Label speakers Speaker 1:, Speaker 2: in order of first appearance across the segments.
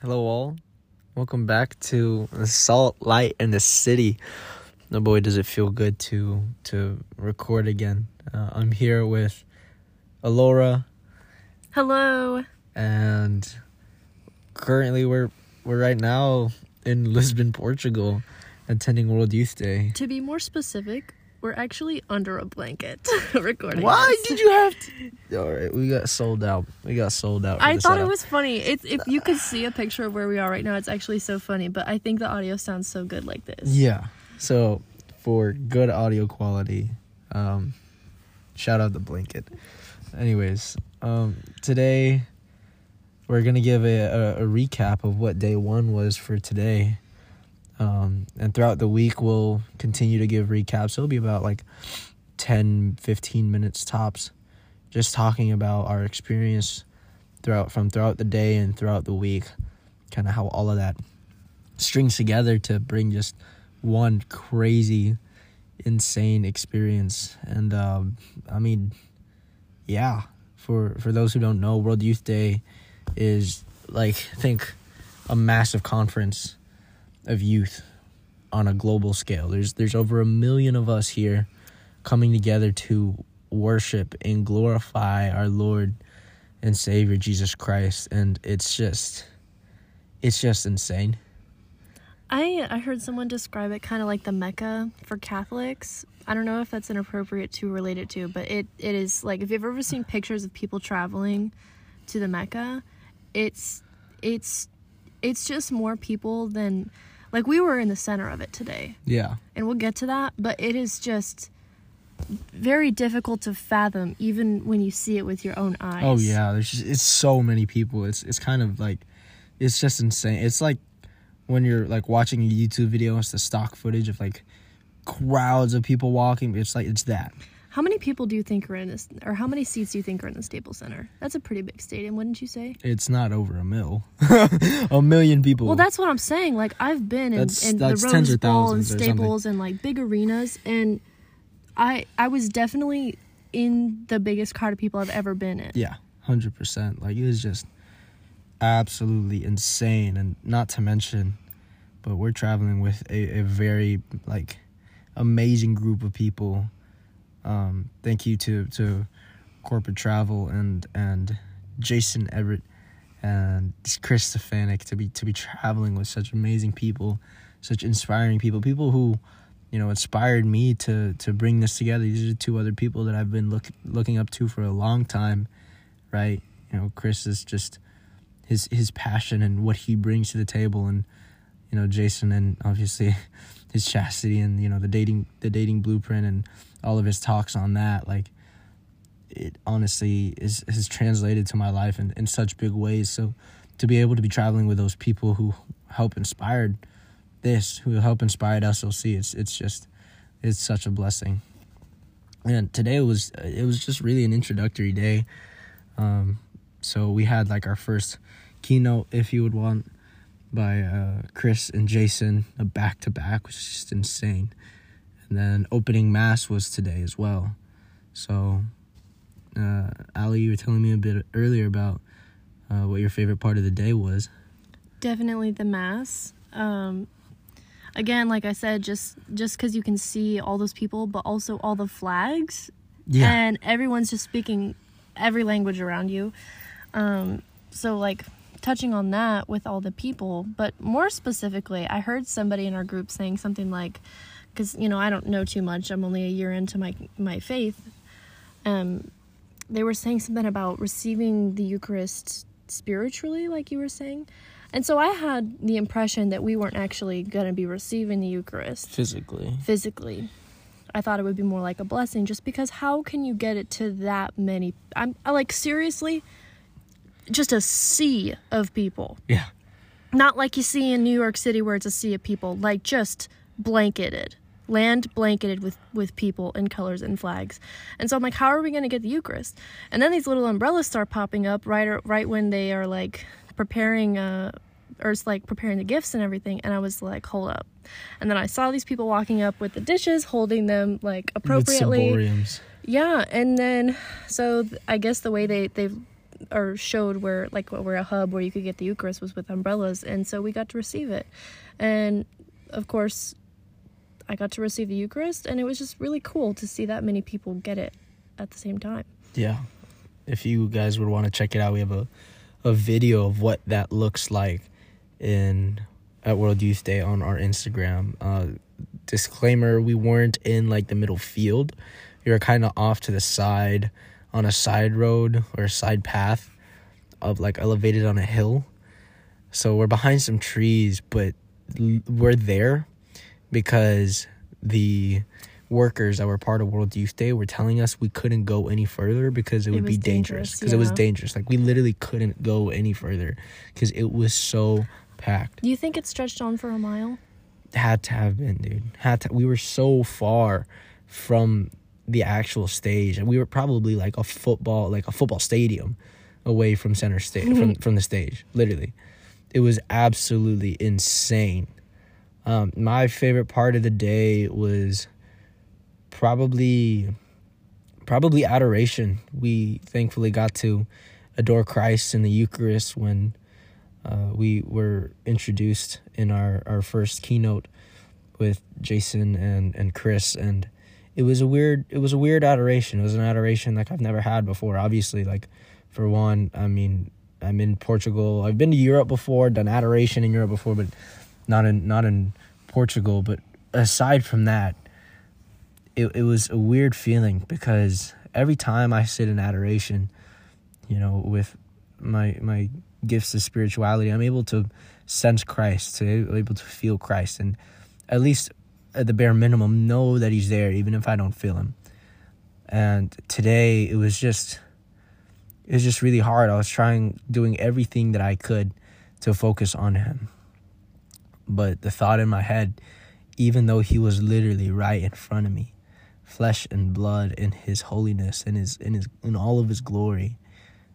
Speaker 1: Hello, all. Welcome back to the Salt Light in the City. No boy, does it feel good to to record again. Uh, I'm here with Alora,
Speaker 2: Hello.
Speaker 1: and currently we're we're right now in Lisbon, Portugal, attending World Youth Day.
Speaker 2: To be more specific, we're actually under a blanket recording.
Speaker 1: Why
Speaker 2: this.
Speaker 1: did you have to? All right, we got sold out. We got sold out.
Speaker 2: I
Speaker 1: the
Speaker 2: thought it was funny. It's if you could see a picture of where we are right now, it's actually so funny. But I think the audio sounds so good like this.
Speaker 1: Yeah. So for good audio quality, um, shout out the blanket. Anyways, um, today we're gonna give a, a, a recap of what day one was for today. Um, and throughout the week we'll continue to give recaps. It'll be about like 10, 15 minutes tops, just talking about our experience throughout from throughout the day and throughout the week, kind of how all of that strings together to bring just one crazy insane experience and um, i mean yeah for for those who don't know world youth day is like think a massive conference of youth on a global scale. There's there's over a million of us here coming together to worship and glorify our lord and savior jesus christ. And it's just it's just insane.
Speaker 2: I I heard someone describe it kind of like the Mecca for Catholics. I don't know if that's inappropriate to relate it to, but it, it is like if you've ever seen pictures of people traveling to the Mecca, it's it's it's just more people than like we were in the center of it today.
Speaker 1: yeah
Speaker 2: and we'll get to that, but it is just very difficult to fathom even when you see it with your own eyes.
Speaker 1: Oh yeah, there's just, it's so many people. It's it's kind of like it's just insane. It's like when you're like watching a YouTube video, it's the stock footage of like crowds of people walking. It's like it's that.
Speaker 2: How many people do you think are in this or how many seats do you think are in the Staples Center? That's a pretty big stadium, wouldn't you say?
Speaker 1: It's not over a mil, a million people.
Speaker 2: Well, that's what I'm saying. Like I've been in,
Speaker 1: That's-
Speaker 2: in the
Speaker 1: that's
Speaker 2: Rose Bowl and
Speaker 1: thousands or something.
Speaker 2: Staples and like big arenas and I I was definitely in the biggest crowd of people I've ever been in.
Speaker 1: yeah, hundred percent. Like it was just absolutely insane, and not to mention, but we're traveling with a, a very like amazing group of people. Um, thank you to to corporate travel and and Jason Evert and Chris Stefanick to be to be traveling with such amazing people, such inspiring people, people who you know inspired me to to bring this together. These are two other people that I've been look, looking up to for a long time, right? You know, Chris is just his his passion and what he brings to the table, and you know Jason and obviously his chastity and you know the dating the dating blueprint and all of his talks on that like it honestly is has translated to my life in, in such big ways. So to be able to be traveling with those people who help inspired this who help inspired SLC it's it's just it's such a blessing. And today was it was just really an introductory day. Um so we had like our first keynote if you would want by uh, Chris and Jason, a back to back, which is just insane. And then opening mass was today as well. So, uh, Ali, you were telling me a bit earlier about uh, what your favorite part of the day was.
Speaker 2: definitely the mass um again like i said just just because you can see all those people but also all the flags
Speaker 1: Yeah,
Speaker 2: and everyone's just speaking every language around you um so like touching on that with all the people but more specifically i heard somebody in our group saying something like because you know i don't know too much i'm only a year into my my faith um they were saying something about receiving the eucharist spiritually like you were saying and so i had the impression that we weren't actually going to be receiving the eucharist
Speaker 1: physically.
Speaker 2: physically. I thought it would be more like a blessing just because how can you get it to that many I'm I like seriously just a sea of people.
Speaker 1: Yeah,
Speaker 2: Not like you see in New York City where it's a sea of people, like just blanketed. Land blanketed with with people and colors and flags. And so I'm like how are we going to get the Eucharist? And then these little umbrellas start popping up right right when they are like preparing uh or it's like preparing the gifts and everything and I was like hold up. And then I saw these people walking up with the dishes, holding them like appropriately. Yeah, and then so th- I guess the way they they or showed where like where a hub where you could get the Eucharist was with umbrellas, and so we got to receive it, and of course, I got to receive the Eucharist, and it was just really cool to see that many people get it at the same time.
Speaker 1: Yeah. If you guys would want to check it out, we have a a video of what that looks like in at World Youth Day on our Instagram. Uh, disclaimer: we weren't in like the middle field. We were kind of off to the side on a side road or a side path of like elevated on a hill. So we're behind some trees, but we're there because the workers that were part of World Youth Day were telling us we couldn't go any further because it,
Speaker 2: It
Speaker 1: would be dangerous. Because it was dangerous. Like we literally couldn't go any further because it was so packed.
Speaker 2: Do you think it stretched on for a mile?
Speaker 1: Had to have been, dude. Had to. We were so far from the actual stage, and we were probably like a football, like a football stadium, away from center stage, from from the stage. Literally, it was absolutely insane. Um, my favorite part of the day was probably probably adoration. We thankfully got to adore Christ in the Eucharist when uh, we were introduced in our, our first keynote with Jason and, and Chris and it was a weird it was a weird adoration. It was an adoration like I've never had before. Obviously, like for one, I mean I'm in Portugal. I've been to Europe before, done adoration in Europe before, but not in not in Portugal. But aside from that, it it was a weird feeling because every time I sit in adoration, you know, with my my gifts of spirituality, I'm able to sense Christ, to able to feel Christ, and at least at the bare minimum know that He's there, even if I don't feel Him. And today it was just it was just really hard. I was trying doing everything that I could to focus on Him, but the thought in my head, even though He was literally right in front of me flesh and blood in his holiness in his in his in all of his glory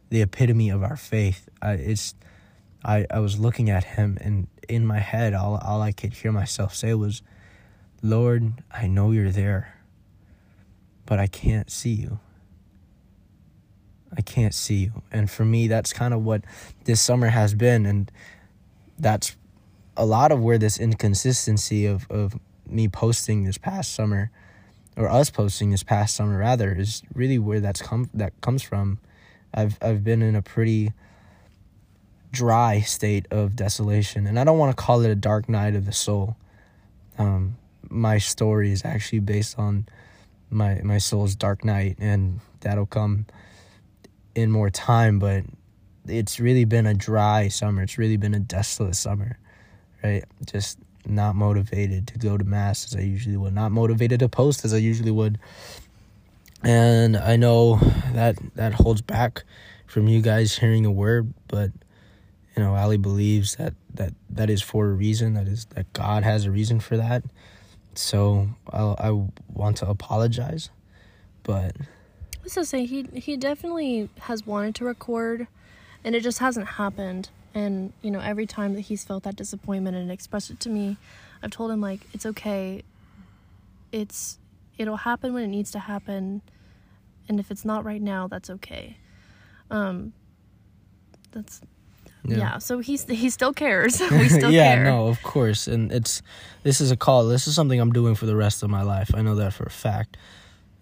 Speaker 1: the epitome of our faith I, it's I, I was looking at him and in my head all, all i could hear myself say was lord i know you're there but i can't see you i can't see you and for me that's kind of what this summer has been and that's a lot of where this inconsistency of, of me posting this past summer or us posting this past summer rather is really where that's come that comes from. I've I've been in a pretty dry state of desolation, and I don't want to call it a dark night of the soul. Um, my story is actually based on my my soul's dark night, and that'll come in more time. But it's really been a dry summer. It's really been a desolate summer, right? Just not motivated to go to mass as I usually would, not motivated to post as I usually would. And I know that that holds back from you guys hearing a word, but you know, Ali believes that that that is for a reason. That is that God has a reason for that. So I I want to apologize, but
Speaker 2: was to say he he definitely has wanted to record, and it just hasn't happened. And you know, every time that he's felt that disappointment and expressed it to me, I've told him like it's okay. It's it'll happen when it needs to happen, and if it's not right now, that's okay. Um, that's yeah. so he's he still cares. we still
Speaker 1: yeah,
Speaker 2: care.
Speaker 1: no, of course. And it's this is a call. This is something I'm doing for the rest of my life. I know that for a fact.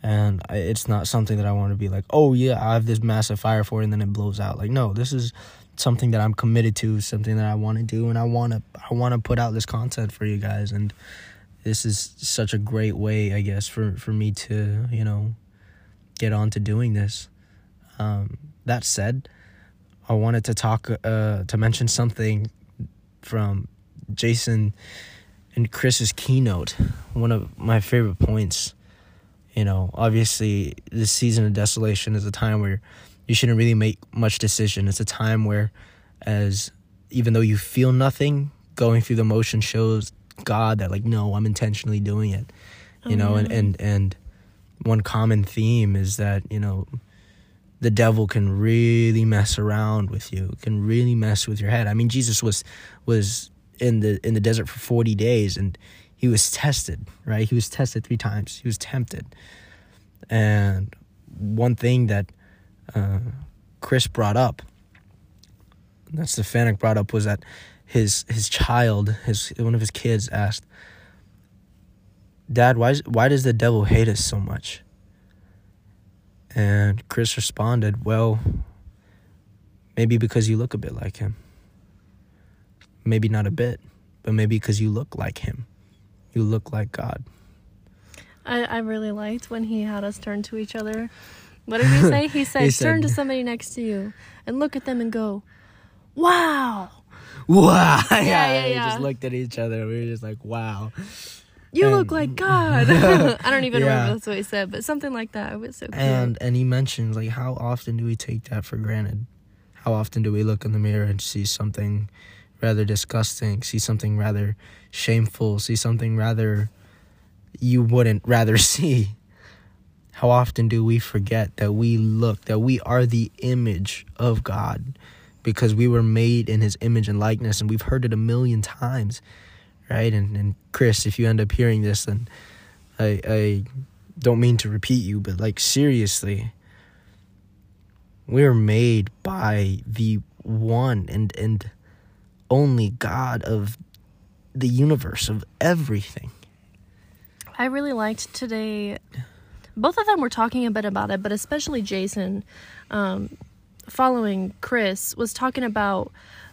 Speaker 1: And I, it's not something that I want to be like, oh yeah, I have this massive fire for it, and then it blows out. Like, no, this is something that I'm committed to, something that I want to do, and I want to I want to put out this content for you guys. And this is such a great way, I guess, for for me to you know get on to doing this. Um, that said, I wanted to talk uh, to mention something from Jason and Chris's keynote. One of my favorite points. You know, obviously, this season of desolation is a time where you shouldn't really make much decision. It's a time where, as even though you feel nothing, going through the motion shows God that like, no, I'm intentionally doing it. You
Speaker 2: Oh,
Speaker 1: know, and and and one common theme is that you know the devil can really mess around with you can really mess with your head. I mean jesus was was in the in the desert for 40 days and he was tested right? He was tested three times. He was tempted. And one thing that uh, Chris brought up, that Stefanick brought up, was that his his child, his one of his kids asked, "Dad, why is, why does the devil hate us so much?" And Chris responded, "Well, maybe because you look a bit like him. Maybe not a bit, but maybe because you look like him. You look like God."
Speaker 2: I, I really liked when he had us turn to each other. What did he say? He said,
Speaker 1: He said-
Speaker 2: turn to somebody next to you and look at them and go, wow,
Speaker 1: Wow! yeah,
Speaker 2: yeah,
Speaker 1: We
Speaker 2: yeah.
Speaker 1: just looked at each other. We were just like, "Wow."
Speaker 2: You
Speaker 1: And-
Speaker 2: look like God. I don't even
Speaker 1: Yeah.
Speaker 2: remember that's what he said, but something like that. It was so cute.
Speaker 1: And and he mentions like how often do we take that for granted? How often do we look in the mirror and see something rather disgusting, see something rather shameful, see something rather you wouldn't rather see? How often do we forget that we look, that we are the image of God because we were made in his image and likeness and we've heard it a million times, right? And and Chris, if you end up hearing this then I I don't mean to repeat you, but like seriously, we're made by the one and and only God of the universe of everything.
Speaker 2: I really liked today. Both of them were talking a bit about it, but especially Jason, um, following Chris, was talking about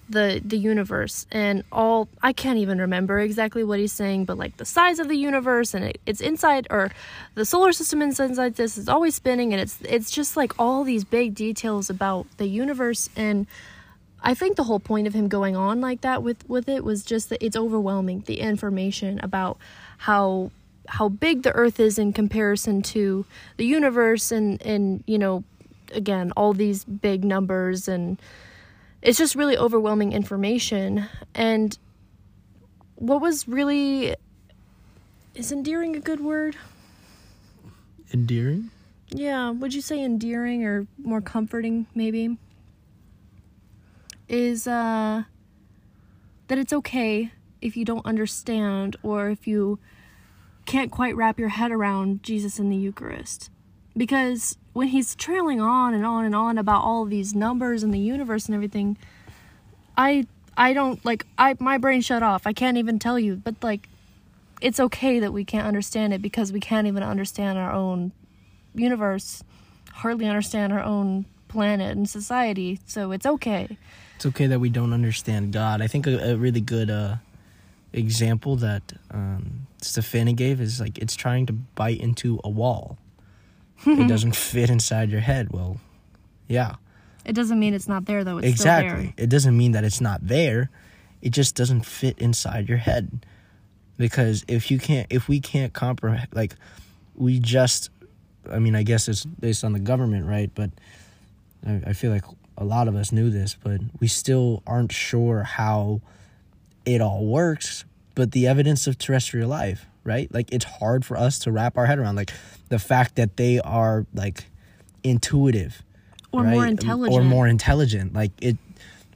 Speaker 2: the the universe and all. I can't even remember exactly what he's saying, but like the size of the universe and it, it's inside or the solar system inside this is always spinning, and it's it's just like all these big details about the universe and. I think the whole point of him going on like that with with it was just that it's overwhelming the information about how how big the earth is in comparison to the universe and and you know again all these big numbers and it's just really overwhelming information and what was really is endearing a good word
Speaker 1: Endearing?
Speaker 2: yeah, would you say endearing or more comforting maybe? Is uh that it's okay if you don't understand or if you can't quite wrap your head around Jesus in the Eucharist. Because when he's trailing on and on and on about all these numbers and the universe and everything, I I don't like I my brain shut off. I can't even tell you, but like it's okay that we can't understand it because we can't even understand our own universe, hardly understand our own planet and society. So it's okay.
Speaker 1: It's okay that we don't understand God. I think a, a really good uh, example that um, Stefani gave is like it's trying to bite into a wall. it doesn't fit inside your head. Well, yeah,
Speaker 2: It doesn't mean it's not there though. It's
Speaker 1: exactly. It doesn't mean that it's not there. It just doesn't fit inside your head. Because if you can't, if we can't comprehend, like, we just, I mean, I guess it's based on the government, right? But I, I feel like a lot of us knew this, but we still aren't sure how it all works. But the evidence of terrestrial life, right? Like, it's hard for us to wrap our head around. Like, the fact that they are, like, intuitive
Speaker 2: Or more intelligent.
Speaker 1: or more intelligent. Like it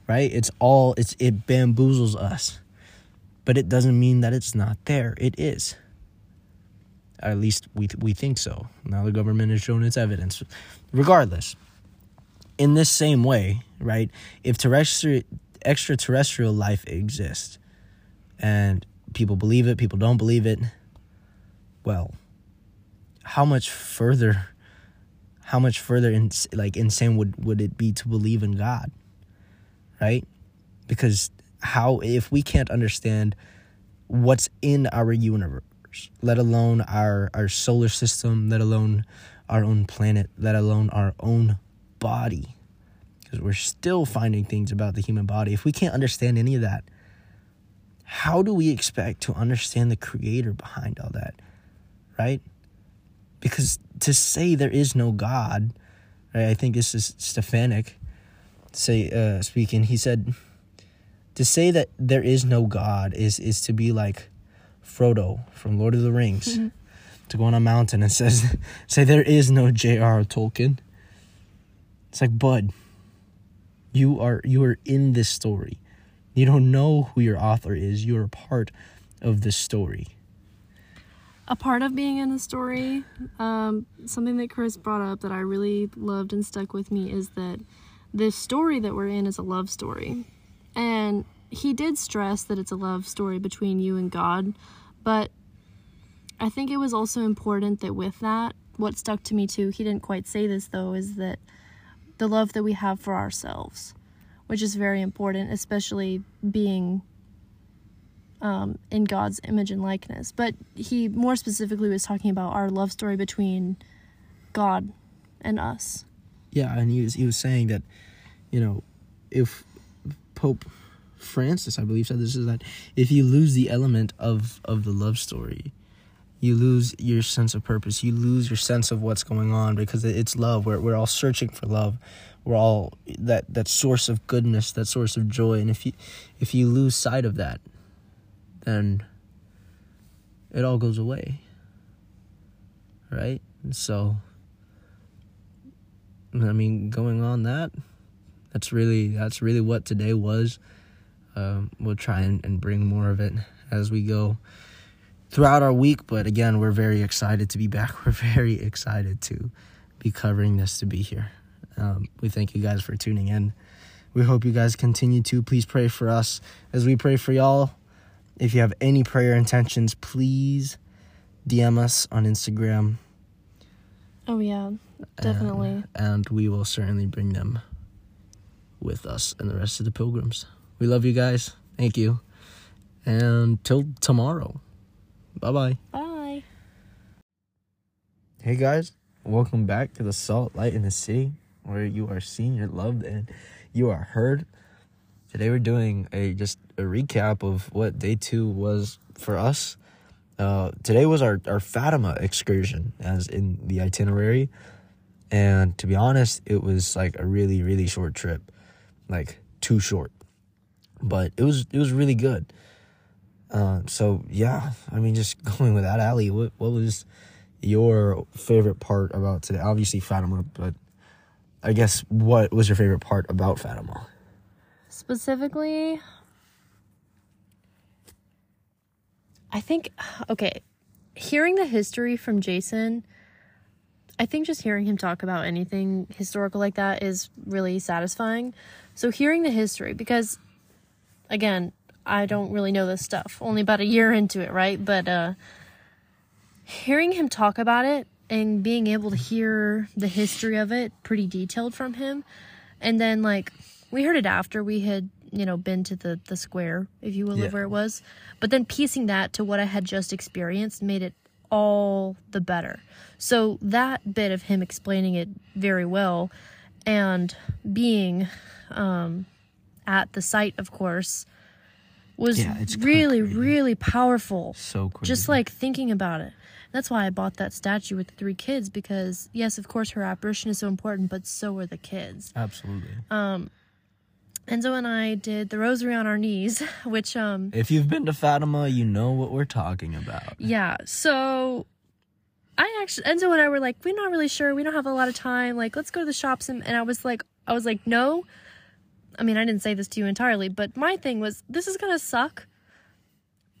Speaker 1: right? It's all it's it bamboozles us. But it doesn't mean that it's not there. It is. At least we we think so. Now the government has shown its evidence. Regardless in this same way right if terrestrial extraterrestrial life exists and people believe it people don't believe it well how much further how much further in, like insane would would it be to believe in God, right? Because how if we can't understand what's in our universe, let alone our our solar system, let alone our own planet, let alone our own body, because we're still finding things about the human body. If we can't understand any of that, how do we expect to understand the creator behind all that, right? because to say there is no God, right, I think this is Stefanick say uh, speaking. He said to say that there is no God is is to be like Frodo from Lord of the Rings, to go on a mountain and says say there is no J.R. Tolkien. It's like Bud, you are you are in this story. You don't know who your author is. You are a part of this story.
Speaker 2: A part of being in the story, um, something that Chris brought up that I really loved and stuck with me is that this story that we're in is a love story. And he did stress that it's a love story between you and God, but I think it was also important that with that, what stuck to me too, he didn't quite say this though, is that the love that we have for ourselves, which is very important, especially being um, in God's image and likeness. But he more specifically was talking about our love story between God and us.
Speaker 1: Yeah, and he was he was saying that, you know, if Pope Francis, I believe, said this is that if you lose the element of of the love story, you lose your sense of purpose. You lose your sense of what's going on because it's love. We're we're all searching for love. We're all that that source of goodness, that source of joy. And if you if you lose sight of that, then it all goes away. Right? So I mean, going on that, that's really that's really what today was. Um, we'll try and, and bring more of it as we go throughout our week. But again, we're very excited to be back. We're very excited to be covering this to be here. Um, we thank you guys for tuning in. We hope you guys continue to. Please pray for us as we pray for y'all. If you have any prayer intentions, please DM us on Instagram.
Speaker 2: Oh, yeah, definitely.
Speaker 1: And, and we will certainly bring them with us and the rest of the pilgrims. We love you guys. Thank you. And till tomorrow. Bye-bye.
Speaker 2: Bye.
Speaker 1: Hey guys, welcome back to the Salt Light in the City, where you are seen, you're loved, and you are heard. Today we're doing a just a recap of what day two was for us. Uh, today was our, our Fatima excursion, as in the itinerary. And to be honest, it was like a really, really short trip. Like too short. But it was it was really good. Uh, so yeah, I mean just going with that, Ali, what what was your favorite part about today? Obviously Fatima, but I guess what was your favorite part about Fatima?
Speaker 2: Specifically, I think, okay, hearing the history from Jason, I think just hearing him talk about anything historical like that is really satisfying. So, hearing the history, because again, I don't really know this stuff, only about a year into it, right? But uh, hearing him talk about it and being able to hear the history of it pretty detailed from him, and then like we heard it after we had you know been to the the square if you will
Speaker 1: Yeah.
Speaker 2: of where it was but then piecing that to what i had just experienced made it all the better so that bit of him explaining it very well and being um at the site of course was
Speaker 1: Yeah,
Speaker 2: really
Speaker 1: crazy.
Speaker 2: really powerful
Speaker 1: So crazy.
Speaker 2: just like thinking about it that's why i bought that statue with the three kids because yes of course her apparition is so important but so are the kids
Speaker 1: Absolutely.
Speaker 2: Enzo and I did the rosary on our knees, which um
Speaker 1: If you've been to Fatima, you know what we're talking about.
Speaker 2: yeah. So I actually Enzo and I were like, we're not really sure. We don't have a lot of time. Like, let's go to the shops and, and I was like I was like, no. I mean, I didn't say this to you entirely, but my thing was this is gonna suck.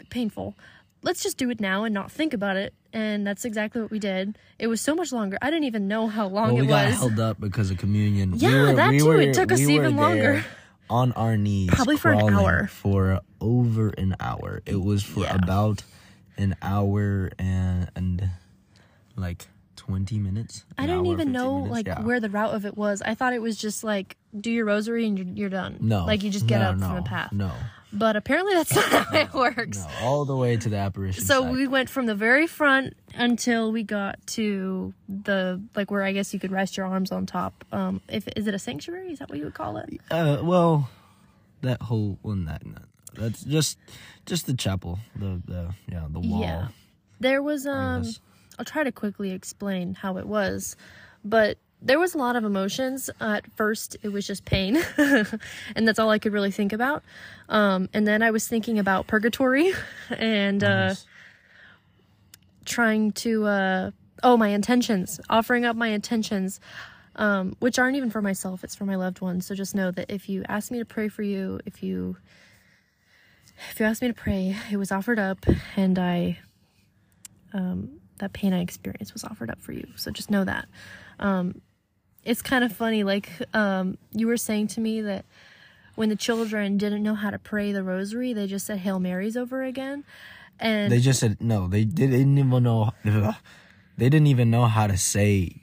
Speaker 2: Painful. Let's just do it now and not think about it. And that's exactly what we did. It was so much longer. I didn't even know how long
Speaker 1: Well, we
Speaker 2: it
Speaker 1: got
Speaker 2: was.
Speaker 1: held up because of communion.
Speaker 2: Yeah, that too. It took us
Speaker 1: we were
Speaker 2: even
Speaker 1: there
Speaker 2: longer.
Speaker 1: On our knees,
Speaker 2: Probably for an hour.
Speaker 1: For over an hour. It was for
Speaker 2: Yeah.
Speaker 1: about an hour and, and like twenty minutes.
Speaker 2: I didn't
Speaker 1: hour,
Speaker 2: even know
Speaker 1: minutes,
Speaker 2: like
Speaker 1: yeah.
Speaker 2: where the route of it was. I thought it was just like do your rosary and you're, you're done.
Speaker 1: No,
Speaker 2: like you just get
Speaker 1: no,
Speaker 2: up
Speaker 1: no,
Speaker 2: from the path.
Speaker 1: No,
Speaker 2: But apparently that's not how it works.
Speaker 1: no, all the way to the apparition.
Speaker 2: So
Speaker 1: site.
Speaker 2: we went from the very front until we got to the like where I guess you could rest your arms on top. Um, if is it a sanctuary? Is that what you would call it?
Speaker 1: Uh, well, that whole one that that's just just the chapel, the the yeah the wall.
Speaker 2: Yeah. There was um. I'll try to quickly explain how it was, but there was a lot of emotions. Uh, at first, it was just pain, and that's all I could really think about. Um, and then I was thinking about purgatory, and uh, trying to uh, oh my intentions, offering up my intentions, um, which aren't even for myself; it's for my loved ones. So just know that if you ask me to pray for you, if you if you asked me to pray, it was offered up, and I um, that pain I experienced was offered up for you. So just know that. Um, it's kind of funny. Like um, you were saying to me that when the children didn't know how to pray the rosary, they just said Hail Marys over again. And
Speaker 1: They just said no. They didn't even know. They didn't even know how to say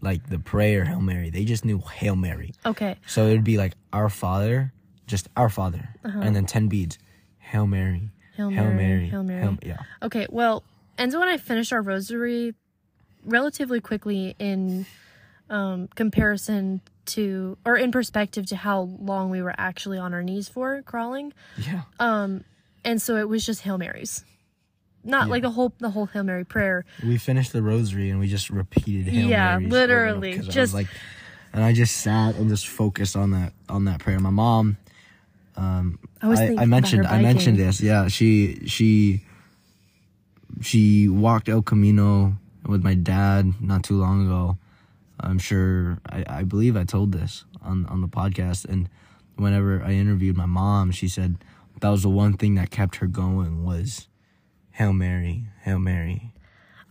Speaker 1: like the prayer Hail Mary. They just knew Hail Mary.
Speaker 2: okay,
Speaker 1: So it'd be like Our Father, just Our Father, and then ten beads. Hail Mary.
Speaker 2: Uh-huh. Hail
Speaker 1: Hail
Speaker 2: Mary,
Speaker 1: Mary.
Speaker 2: Hail Mary.
Speaker 1: yeah.
Speaker 2: Okay, well, and so when I finished our rosary relatively quickly in um, comparison to, or in perspective to how long we were actually on our knees for crawling.
Speaker 1: Yeah.
Speaker 2: Um, and so it was just Hail Marys. Not like the whole the whole Hail Mary prayer.
Speaker 1: we finished the rosary and we just repeated Hail
Speaker 2: Yeah,
Speaker 1: Marys over,
Speaker 2: literally,
Speaker 1: 'cause I was
Speaker 2: just-
Speaker 1: like, and I just sat and just focused on that on that prayer. My mom, um,
Speaker 2: I was
Speaker 1: I, I mentioned I mentioned this. Yeah, she she she walked El Camino with my dad not too long ago. I'm sure I, I believe I told this on on the podcast and whenever I interviewed my mom, she said that was the one thing that kept her going was Hail Mary, Hail Mary.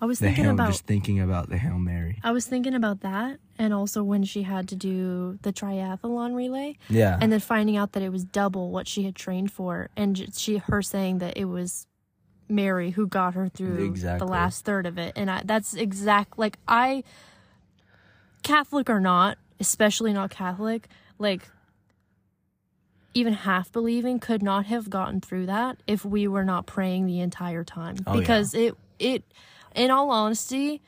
Speaker 2: I was
Speaker 1: The
Speaker 2: thinking
Speaker 1: Hail
Speaker 2: about
Speaker 1: just thinking about the Hail Mary.
Speaker 2: I was thinking about that and also when she had to do the triathlon relay
Speaker 1: Yeah.
Speaker 2: and then finding out that it was double what she had trained for and she her saying that it was Mary who got her through
Speaker 1: Exactly.
Speaker 2: the last third of it and I, that's exact like I Catholic or not especially not Catholic like even half believing could not have gotten through that if we were not praying the entire time
Speaker 1: Oh, yeah.
Speaker 2: because it it in all honesty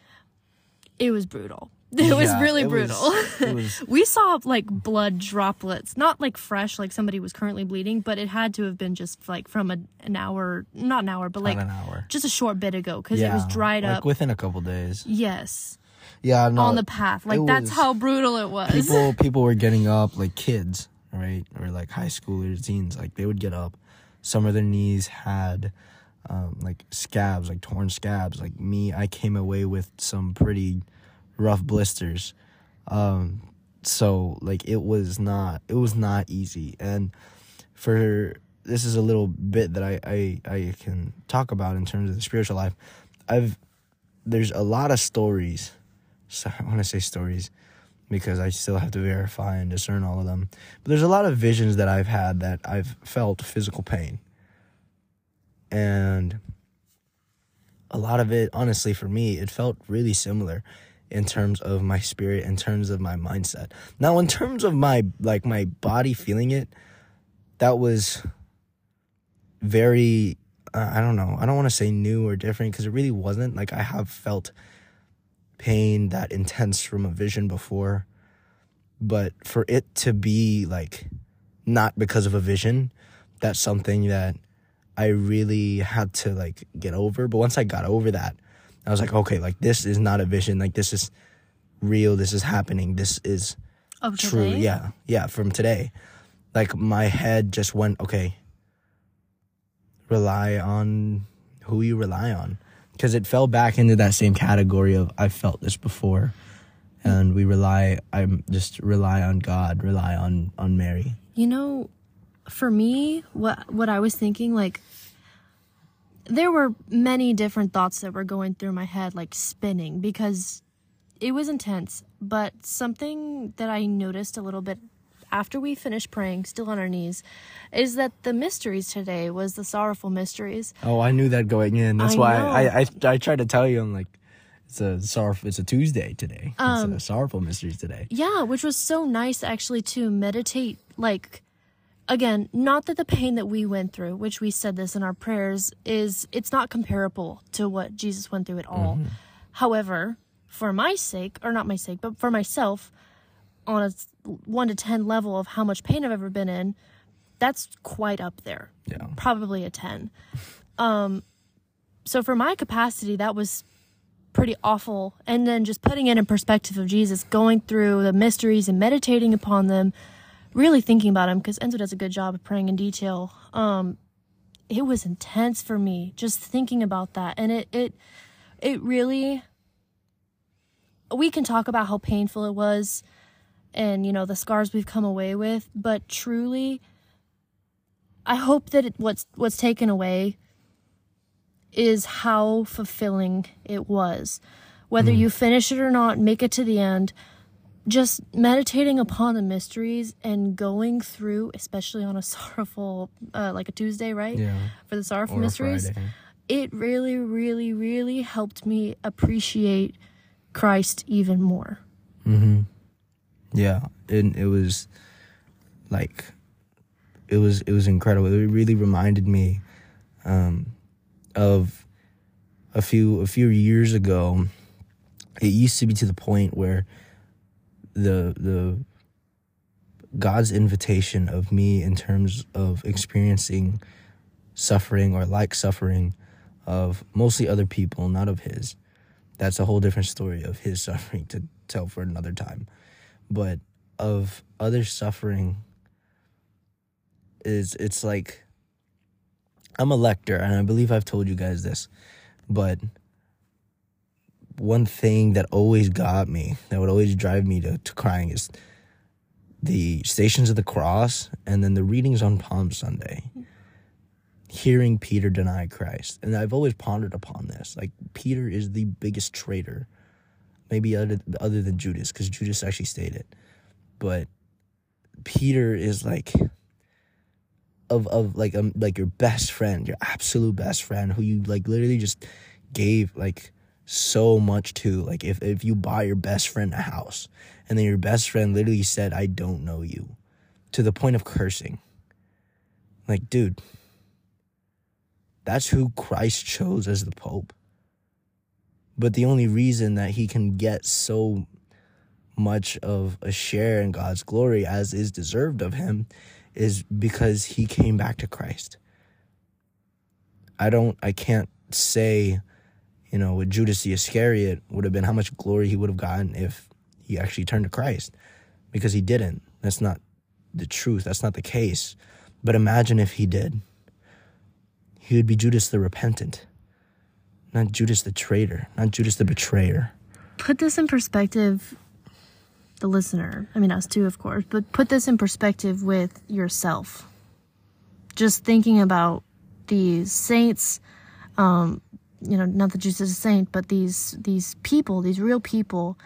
Speaker 2: it was brutal it was really
Speaker 1: it
Speaker 2: brutal
Speaker 1: it was-
Speaker 2: we saw like blood droplets not like fresh like somebody was currently bleeding but it had to have been just like from a, an hour not an hour but like
Speaker 1: an hour.
Speaker 2: just a short bit ago because it was dried
Speaker 1: like
Speaker 2: up
Speaker 1: within a couple days.
Speaker 2: yes
Speaker 1: Yeah, no,
Speaker 2: on the path like that's
Speaker 1: was-
Speaker 2: how brutal it was
Speaker 1: people people were getting up like kids, right, or like high schoolers, teens. Like they would get up. Some of their knees had um, like scabs, like torn scabs. Like me, I came away with some pretty rough blisters. Um, so like it was not it was not easy and for this is a little bit that I, I I can talk about in terms of the spiritual life. I've there's a lot of stories. So I want to say stories because I still have to verify and discern all of them. But there's a lot of visions that I've had that I've felt physical pain. And a lot of it, honestly, for me, it felt really similar in terms of my spirit, in terms of my mindset. Now, in terms of my like my body feeling it, that was very uh, I don't know. I don't want to say new or different because it really wasn't. Like I have felt pain that intense from a vision before, but for it to be like not because of a vision, that's something that I really had to like get over. But once I got over that, I was like, okay, like this is not a vision. Like this is real. This is happening. This is
Speaker 2: of
Speaker 1: true.
Speaker 2: today?
Speaker 1: Yeah. Yeah. From today. Like my head just went, okay, rely on who you rely on. Because it fell back into that same category of I felt this before. And we rely, I'm just rely on God, rely on, on Mary.
Speaker 2: You know, for me, what what I was thinking, like, there were many different thoughts that were going through my head, like spinning, because it was intense. But something that I noticed a little bit after we finished praying, still on our knees, is that the mysteries today was the sorrowful mysteries.
Speaker 1: Oh, I knew that going in. That's
Speaker 2: I
Speaker 1: why
Speaker 2: know.
Speaker 1: I, I I tried to tell you. I'm like, it's a sorrowful. It's a Tuesday today.
Speaker 2: Um,
Speaker 1: it's a sorrowful mysteries today.
Speaker 2: Yeah, which was so nice actually to meditate like again, not that the pain that we went through, which we said this in our prayers, is it's not comparable to what Jesus went through at all. However, for my sake, or not my sake, but for myself, on a 1 to 10 level of how much pain I've ever been in, that's quite up there.
Speaker 1: Yeah.
Speaker 2: Probably a 10. Um so for my capacity that was pretty awful and then just putting it in perspective of Jesus going through the mysteries and meditating upon them really thinking about them because Enzo does a good job of praying in detail um it was intense for me just thinking about that and it it it really we can talk about how painful it was and you know the scars we've come away with but truly I hope that it, what's what's taken away is how fulfilling it was. Whether you finish it or not, make it to the end, just meditating upon the mysteries and going through, especially on a sorrowful, uh, like a Tuesday, right?
Speaker 1: Yeah.
Speaker 2: For the sorrowful
Speaker 1: Or
Speaker 2: mysteries, it really, really, really helped me appreciate Christ even more.
Speaker 1: Mm-hmm. Yeah, and it was like it was it was incredible. It really reminded me um, of a few a few years ago. It used to be to the point where the the God's invitation of me in terms of experiencing suffering or like suffering of mostly other people, not of his. That's a whole different story of his suffering to tell for another time. But of other suffering is it's like I'm a lector and I believe I've told you guys this, but one thing that always got me, that would always drive me to, to crying is the Stations of the Cross and then the readings on Palm Sunday. Hearing Peter deny Christ. And I've always pondered upon this. Like, Peter is the biggest traitor, maybe other, other than Judas, because Judas actually stated. But Peter is like, of, of like um like your best friend, your absolute best friend, who you like literally just gave like so much to. Like if if you buy your best friend a house, and then your best friend literally said, "I don't know you," to the point of cursing. Like, dude, that's who Christ chose as the Pope. But the only reason that he can get so much of a share in God's glory as is deserved of him is because he came back to Christ. I don't I can't say, you know, with Judas the Iscariot would have been how much glory he would have gotten if he actually turned to Christ. Because he didn't. That's not the truth. That's not the case. But imagine if he did. He would be Judas the repentant, not Judas the traitor, not Judas the betrayer.
Speaker 2: Put this in perspective, the listener, I mean, us too, of course, but put this in perspective with yourself. Just thinking about these saints, um, you know, not that Jesus is a saint, but these these people, these real people,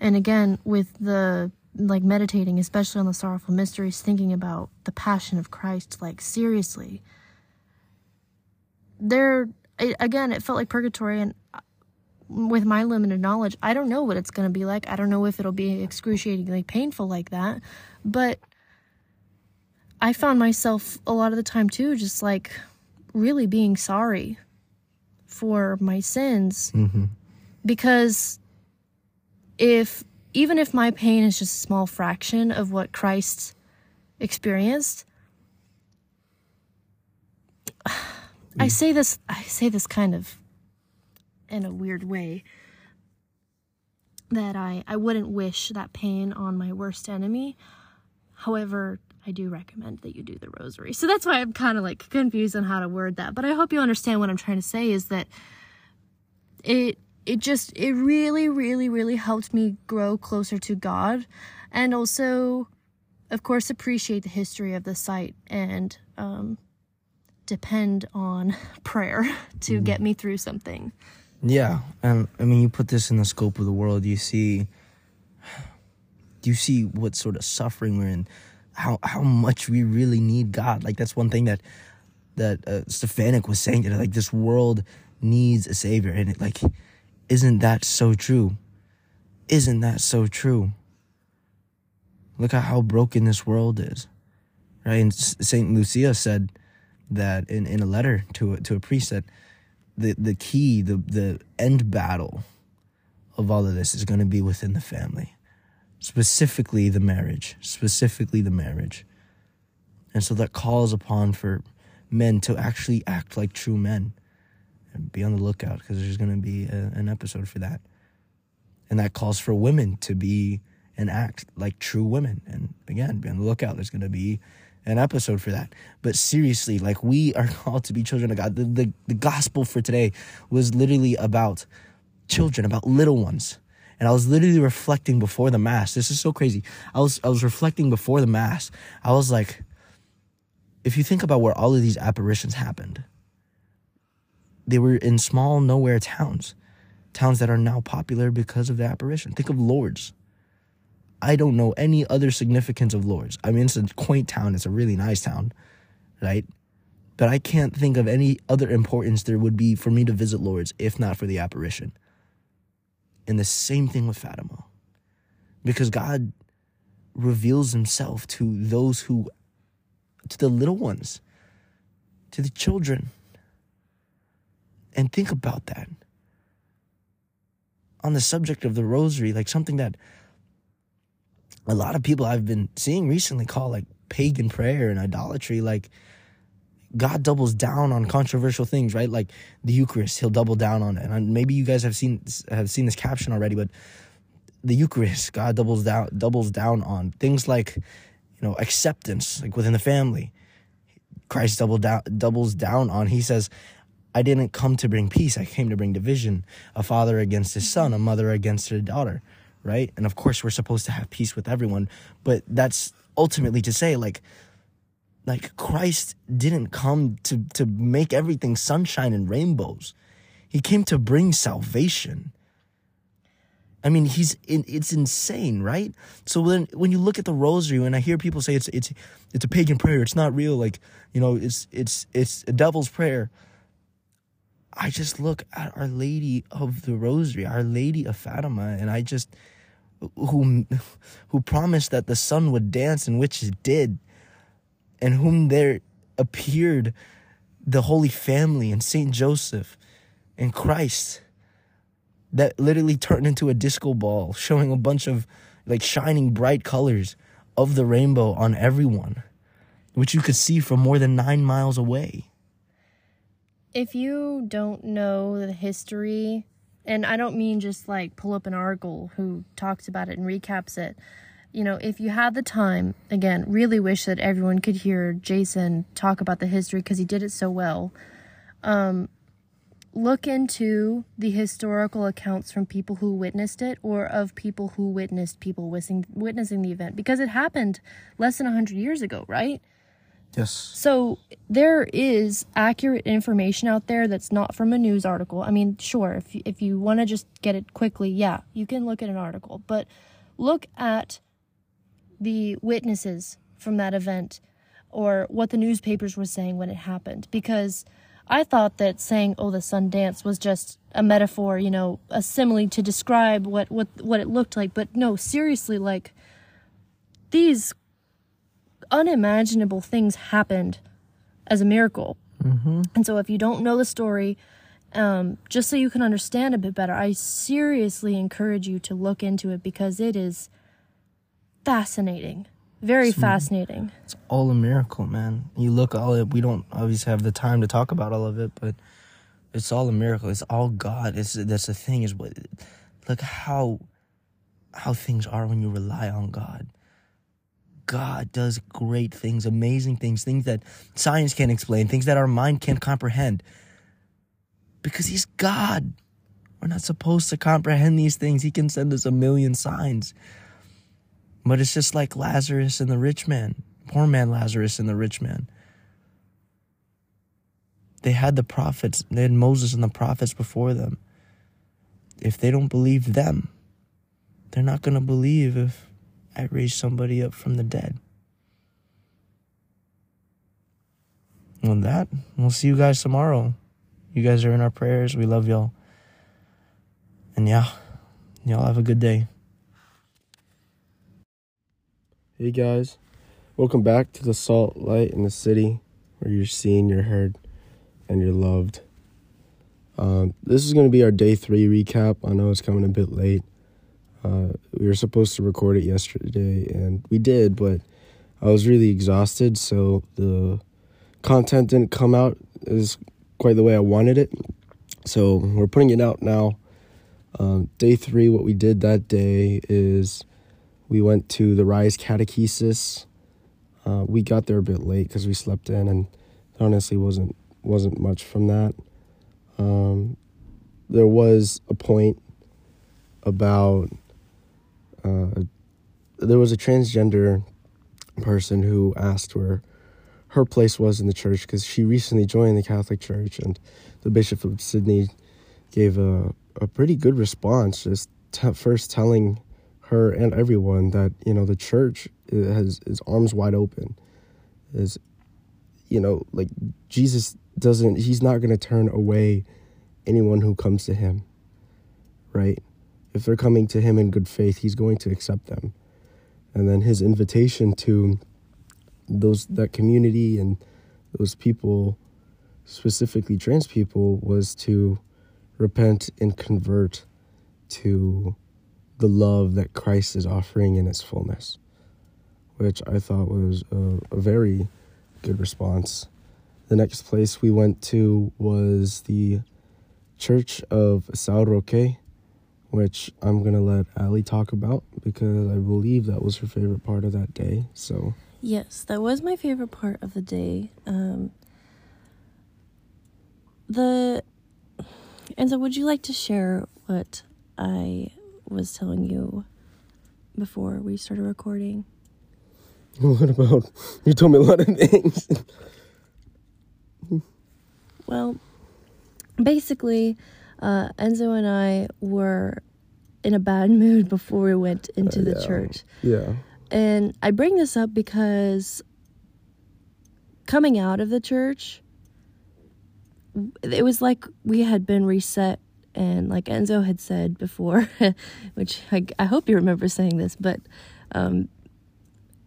Speaker 2: and again with the like meditating, especially on the sorrowful mysteries, thinking about the passion of Christ, like seriously. There, it, again, it felt like purgatory, and uh, with my limited knowledge, I don't know what it's going to be like. I don't know if it'll be excruciatingly painful like that, but I found myself a lot of the time too, just like really being sorry for my sins
Speaker 1: Mm-hmm.
Speaker 2: because if even if my pain is just a small fraction of what Christ experienced I say this I say this kind of in a weird way that I I wouldn't wish that pain on my worst enemy. However I do recommend that you do the rosary. So that's why I'm kind of like confused on how to word that but I hope you understand what I'm trying to say is that it it just it really really really helped me grow closer to god and also of course appreciate the history of the site and um, depend on prayer to get me through something
Speaker 1: Yeah, and I mean, you put this in the scope of the world. You see, you see what sort of suffering we're in, how how much we really need God. Like that's one thing that that uh, Stefanick was saying. That like this world needs a savior, and it like, isn't that so true? Isn't that so true? Look at how broken this world is, right? And Saint Lucia said that in, in a letter to a, to a priest that the the key, the the end battle of all of this is going to be within the family, specifically the marriage, specifically the marriage, and so that calls upon for men to actually act like true men, and be on the lookout because there's going to be a, an episode for that, and that calls for women to be and act like true women, and again, be on the lookout. There's going to be an episode for that. But seriously, like we are called to be children of God. The, the, the gospel for today was literally about children, about little ones. And I was literally reflecting before the mass. This is so crazy. I was I was reflecting before the mass. I was like, if you think about where all of these apparitions happened, they were in small nowhere towns. Towns that are now popular because of the apparition. Think of Lourdes. I don't know any other significance of Lourdes. I mean, it's a quaint town, it's a really nice town, right? But I can't think of any other importance there would be for me to visit Lourdes if not for the apparition. And the same thing with Fatima. Because God reveals himself to those who, to the little ones, to the children. And think about that. On the subject of the rosary, like something that a lot of people I've been seeing recently call like pagan prayer and idolatry, like God doubles down on controversial things, right? Like the Eucharist, he'll double down on it. And maybe you guys have seen have seen this caption already, but the Eucharist, God doubles down doubles down on things like, you know, acceptance, like within the family. Christ double down doubles down on. He says, I didn't come to bring peace. I came to bring division. A father against his son, a mother against her daughter, right? And of course, we're supposed to have peace with everyone, but that's ultimately to say, like, like Christ didn't come to to make everything sunshine and rainbows. He came to bring salvation. I mean, he's it's insane, right? So when when you look at the rosary, when I hear people say it's it's it's a pagan prayer, it's not real, like you know, it's it's it's a devil's prayer. I just look at Our Lady of the Rosary, Our Lady of Fatima, and I just who who promised that the sun would dance and which it did, and whom there appeared the Holy Family and Saint Joseph and Christ that literally turned into a disco ball, showing a bunch of like shining bright colors of the rainbow on everyone, which you could see from more than nine miles away.
Speaker 2: If you don't know the history, and I don't mean just like pull up an article who talks about it and recaps it, you know, if you have the time, again, really wish that everyone could hear Jason talk about the history because he did it so well. Um, look into the historical accounts from people who witnessed it or of people who witnessed people witnessing, witnessing the event because it happened less than 100 years ago, right?
Speaker 1: Yes.
Speaker 2: So there is accurate information out there that's not from a news article. I mean, sure, if you, if you want to just get it quickly, yeah, you can look at an article, but look at the witnesses from that event or what the newspapers were saying when it happened because I thought that saying "Oh, the sun danced" was just a metaphor, you know, a simile to describe what what what it looked like. But no, seriously, like these unimaginable things happened as a miracle.
Speaker 1: Mm-hmm.
Speaker 2: And so, if you don't know the story, um, just so you can understand a bit better, I seriously encourage you to look into it because it is fascinating. Very it's, fascinating.
Speaker 1: It's all a miracle, man. You look all it. We don't obviously have the time to talk about all of it, but it's all a miracle. It's all God. It's that's the thing is what. Look how how things are when you rely on God. God does great things, amazing things, things that science can't explain, things that our mind can't comprehend. Because He's God. We're not supposed to comprehend these things. He can send us a million signs. But it's just like Lazarus and the rich man, poor man Lazarus and the rich man. They had the prophets, they had Moses and the prophets before them. If they don't believe them, they're not going to believe if I raised somebody up from the dead. On that, we'll see you guys tomorrow. You guys are in our prayers. We love y'all. And yeah, y'all have a good day.
Speaker 3: Hey guys, welcome back to the Salt Light in the City, where you're seen, you're heard, and you're loved. Um, this is going to be our day three recap. I know it's coming a bit late. Uh, we were supposed to record it yesterday, and we did, but I was really exhausted, so the content didn't come out as quite the way I wanted it. So we're putting it out now. Um, day three, what we did that day is we went to the Rise Catechesis. Uh, we got there a bit late because we slept in, and honestly wasn't wasn't much from that. Um, there was a point about uh, there was a transgender person who asked where her place was in the church because she recently joined the Catholic Church, and the Bishop of Sydney gave a a pretty good response, just t- first telling
Speaker 1: her and everyone that you know the church has is arms wide open. Is you know like jesus doesn't he's not going to turn away anyone who comes to him right if they're coming to him in good faith he's going to accept them and then his invitation to those that community and those people specifically trans people was to repent and convert to the love that Christ is offering in its fullness, which I thought was a, a very good response. The next place we went to was the Church of São Roque, which I'm gonna let Ali talk about because I believe that was her favorite part of that day. So
Speaker 2: Yes, that was my favorite part of the day. Um, the and so, would you like to share what I was telling you before we started recording?
Speaker 1: what about you? Told me a lot of things.
Speaker 2: well, basically, uh, Enzo and I were in a bad mood before we went into uh, the
Speaker 1: yeah.
Speaker 2: church.
Speaker 1: Yeah.
Speaker 2: And I bring this up because coming out of the church, it was like we had been reset. And like Enzo had said before, which I, I, hope you remember saying this, but um,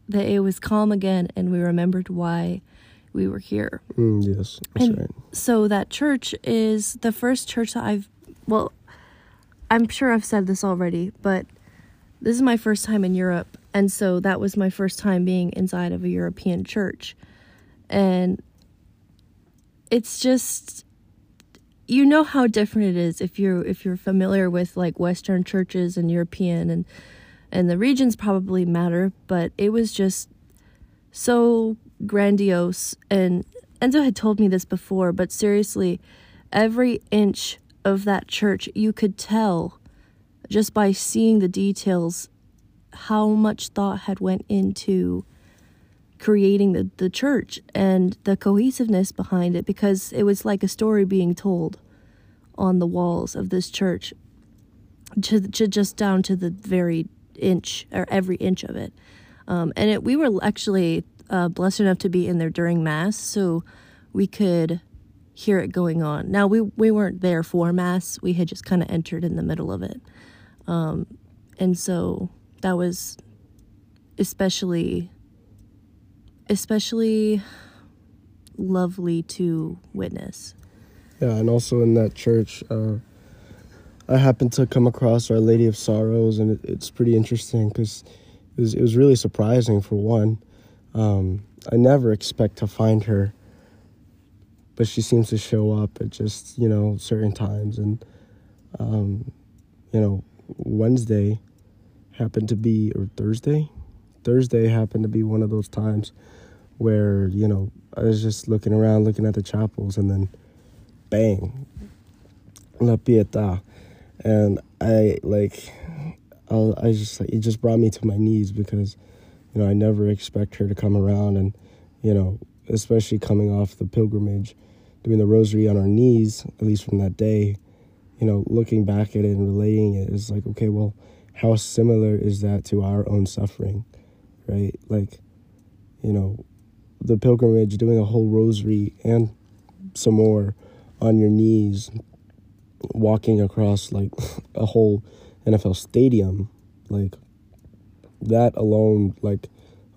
Speaker 2: that it was calm again and we remembered why we were here.
Speaker 1: Mm, yes, that's
Speaker 2: and
Speaker 1: right.
Speaker 2: So that church is the first church that I've, well, I'm sure I've said this already, but this is my first time in Europe and so that was my first time being inside of a European church. And it's just you know how different it is if you're if you're familiar with like western churches and European and and the regions probably matter, but it was just so grandiose and Enzo had told me this before, but seriously, every inch of that church you could tell just by seeing the details how much thought had went into creating the, the church and the cohesiveness behind it because it was like a story being told on the walls of this church to, to just down to the very inch or every inch of it. Um, and it, we were actually uh, blessed enough to be in there during mass so we could hear it going on now we, we weren't there for mass we had just kind of entered in the middle of it um, and so that was especially especially lovely to witness.
Speaker 1: Yeah, and also in that church, uh, I happened to come across Our Lady of Sorrows, and it, it's pretty interesting because it was, it was really surprising for one. Um, I never expect to find her, but she seems to show up at just you know certain times, and um, you know Wednesday happened to be, or Thursday, Thursday happened to be one of those times where, you know, I was just looking around, looking at the chapels, and then bang, La Pietà. And I, like, I, I just, like, it just brought me to my knees because, you know, I never expect her to come around and, you know, especially coming off the pilgrimage, doing the rosary on our knees, at least from that day, you know, looking back at it and relating it is like, okay, well, how similar is that to our own suffering, right? Like, you know, the pilgrimage, doing a whole rosary and some more on your knees, walking across like a whole NFL stadium, like that alone, like,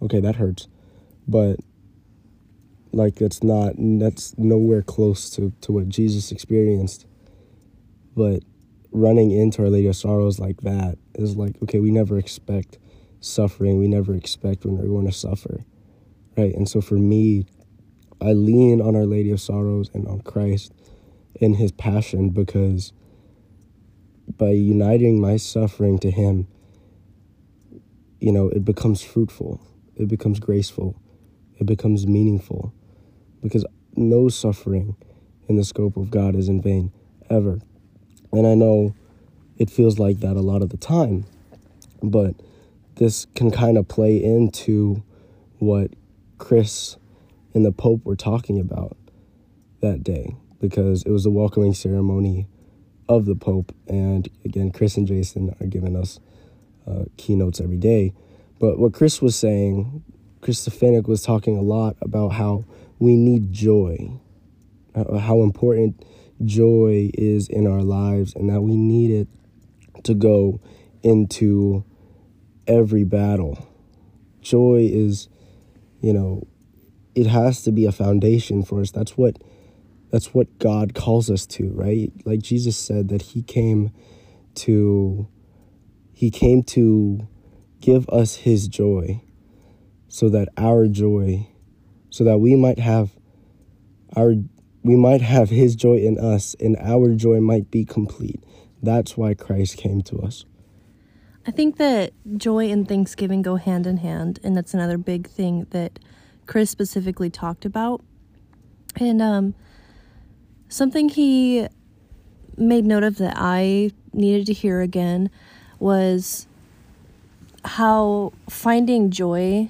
Speaker 1: okay, that hurts, but like that's not that's nowhere close to to what Jesus experienced. But running into Our Lady of Sorrows like that is like, okay, we never expect suffering. We never expect when we're going to suffer. Right. And so for me, I lean on Our Lady of Sorrows and on Christ in his passion because by uniting my suffering to him, you know, it becomes fruitful, it becomes graceful, it becomes meaningful because no suffering in the scope of God is in vain, ever. And I know it feels like that a lot of the time, but this can kind of play into what Chris and the Pope were talking about that day because it was the welcoming ceremony of the Pope. And again, Chris and Jason are giving us uh, keynotes every day. But what Chris was saying, Chris Stefanick was talking a lot about how we need joy, how important joy is in our lives, and that we need it to go into every battle. Joy is, you know, it has to be a foundation for us. That's what that's what God calls us to, right? Like Jesus said that he came to he came to give us his joy so that our joy so that we might have our we might have his joy in us and our joy might be complete. That's why Christ came to us.
Speaker 2: I think that joy and thanksgiving go hand in hand, and that's another big thing that Chris specifically talked about. And um, something he made note of that I needed to hear again was how finding joy,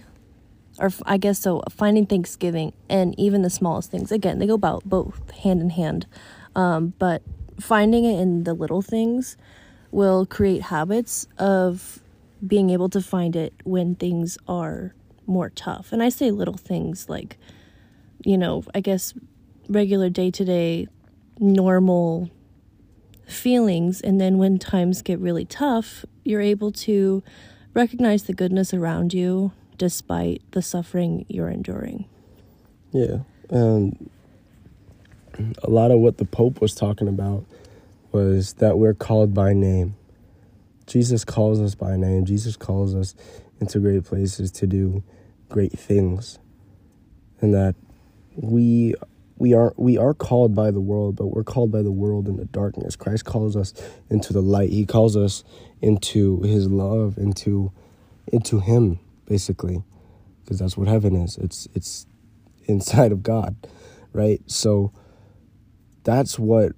Speaker 2: or I guess so, finding Thanksgiving and even the smallest things, again, they go about both hand in hand. Um, but finding it in the little things will create habits of being able to find it when things are more tough. And I say little things like, you know, I guess regular day to day, normal feelings. And then when times get really tough, you're able to recognize the goodness around you despite the suffering you're enduring.
Speaker 1: Yeah. And a lot of what the Pope was talking about was that we're called by name. Jesus calls us by name. Jesus calls us into great places to do great things. And that we we are we are called by the world, but we're called by the world in the darkness. Christ calls us into the light. He calls us into his love, into into him basically. Because that's what heaven is. It's it's inside of God, right? So that's what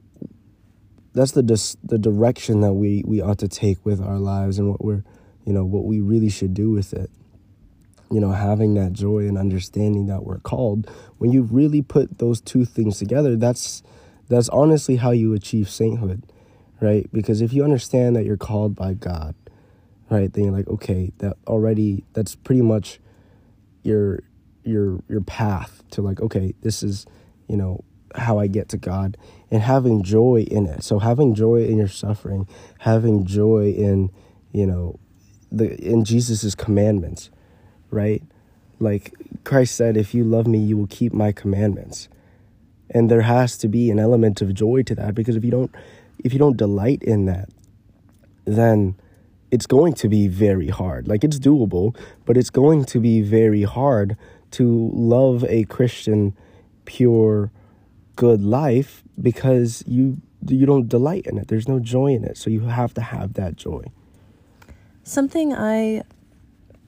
Speaker 1: that's the dis- the direction that we we ought to take with our lives and what we're you know what we really should do with it you know having that joy and understanding that we're called when you really put those two things together that's that's honestly how you achieve sainthood right because if you understand that you're called by god right then you're like okay that already that's pretty much your your your path to like okay this is you know how I get to God and having joy in it. So having joy in your suffering, having joy in, you know, the in Jesus's commandments, right? Like Christ said, if you love me, you will keep my commandments. And there has to be an element of joy to that because if you don't if you don't delight in that, then it's going to be very hard. Like it's doable, but it's going to be very hard to love a Christian pure good life because you you don't delight in it. There's no joy in it. So you have to have that joy.
Speaker 2: Something I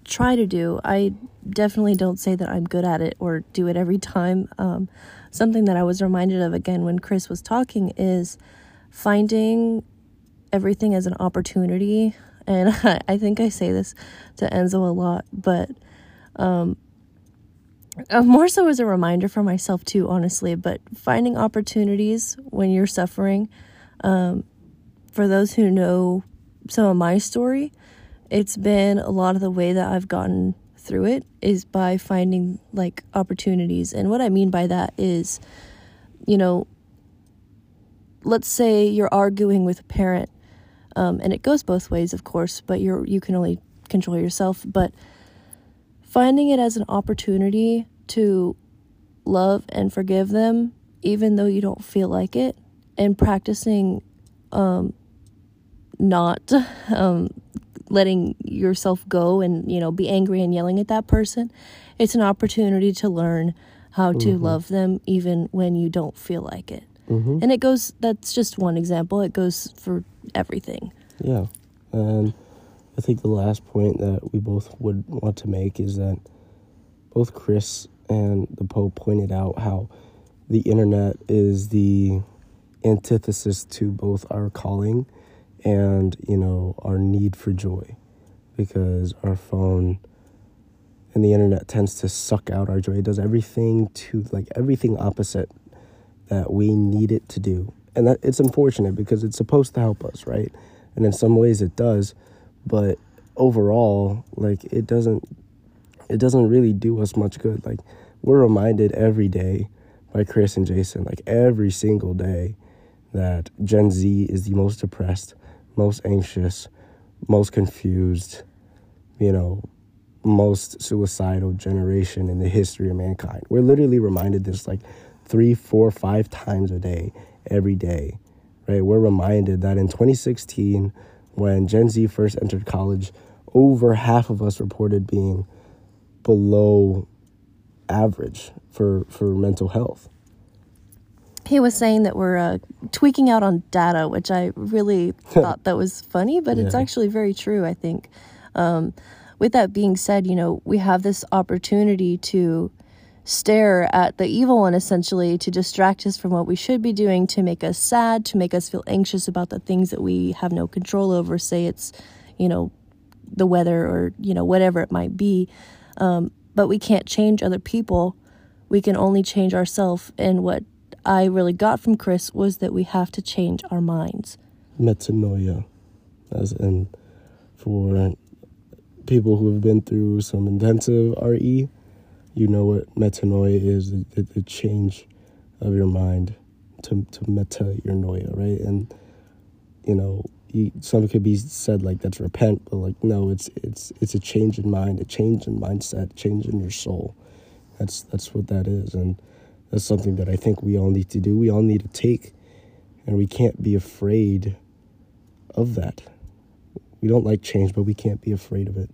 Speaker 2: try to do, I definitely don't say that I'm good at it or do it every time. Um, something that I was reminded of again when Chris was talking is finding everything as an opportunity. And I, I think I say this to Enzo a lot, but um, uh, more so as a reminder for myself too honestly but finding opportunities when you're suffering um, for those who know some of my story it's been a lot of the way that i've gotten through it is by finding like opportunities. And what i mean by that is you know let's say you're arguing with a parent um, and it goes both ways of course but you're you can only control yourself but finding it as an opportunity to love and forgive them even though you don't feel like it and practicing um, not um, letting yourself go and you know be angry and yelling at that person it's an opportunity to learn how to
Speaker 1: Mm-hmm.
Speaker 2: love them even when you don't feel like it
Speaker 1: Mm-hmm.
Speaker 2: and it goes that's just one example it goes for everything
Speaker 1: Yeah. And I think the last point that we both would want to make is that both Chris and the Pope pointed out how the internet is the antithesis to both our calling and, you know, our need for joy. Because our phone and the internet tends to suck out our joy. It does everything to like everything opposite that we need it to do. And that it's unfortunate because it's supposed to help us, right? And in some ways it does, but overall, like it doesn't it doesn't really do us much good. Like we're reminded every day by Chris and Jason, like every single day, that Gen Z is the most depressed, most anxious, most confused, you know, most suicidal generation in the history of mankind. We're literally reminded this like three, four, five times a day, every day, right? We're reminded that in 2016, when Gen Z first entered college, over half of us reported being below average for, for mental health.
Speaker 2: He was saying that we're uh, tweaking out on data, which I really thought that was funny, but it's actually very true, I think. Um, with that being said, you know, we have this opportunity to stare at the evil one essentially to distract us from what we should be doing, to make us sad, to make us feel anxious about the things that we have no control over. Say it's, you know, the weather or, you know, whatever it might be. Um, but we can't change other people. We can only change ourselves. And what I really got from Chris was that we have to change our minds.
Speaker 1: metanoia, as in for people who have been through some intensive RE, you know what metanoia is the, the, change of your mind to, to meta your noia, right? And, you know, you, some could be said like that's repent, but like no, it's it's it's a change in mind, a change in mindset, change in your soul. That's that's what that is, and that's something that I think we all need to do. We all need to take, and we can't be afraid of that. We don't like change, but we can't be afraid of it.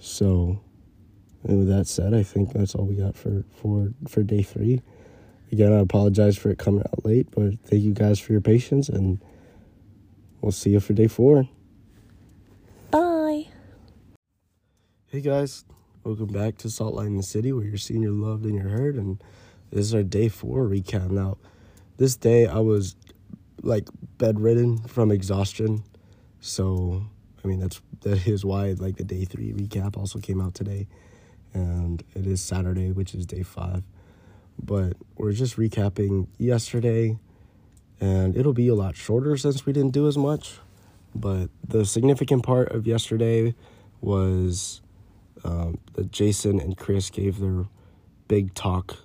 Speaker 1: So, with that said, I think that's all we got for for for day three. Again, I apologize for it coming out late, but thank you guys for your patience, and we'll see you for day four.
Speaker 2: Bye.
Speaker 1: Hey guys, welcome back to Salt Line the City, where you're seen, you're loved, and you're heard. And this is our day four recap. Now, this day I was like bedridden from exhaustion, so I mean that's that is why like the day three recap also came out today, and it is Saturday, which is day five. But we're just recapping yesterday, and it'll be a lot shorter since we didn't do as much. But the significant part of yesterday was um, that Jason and Chris gave their big talk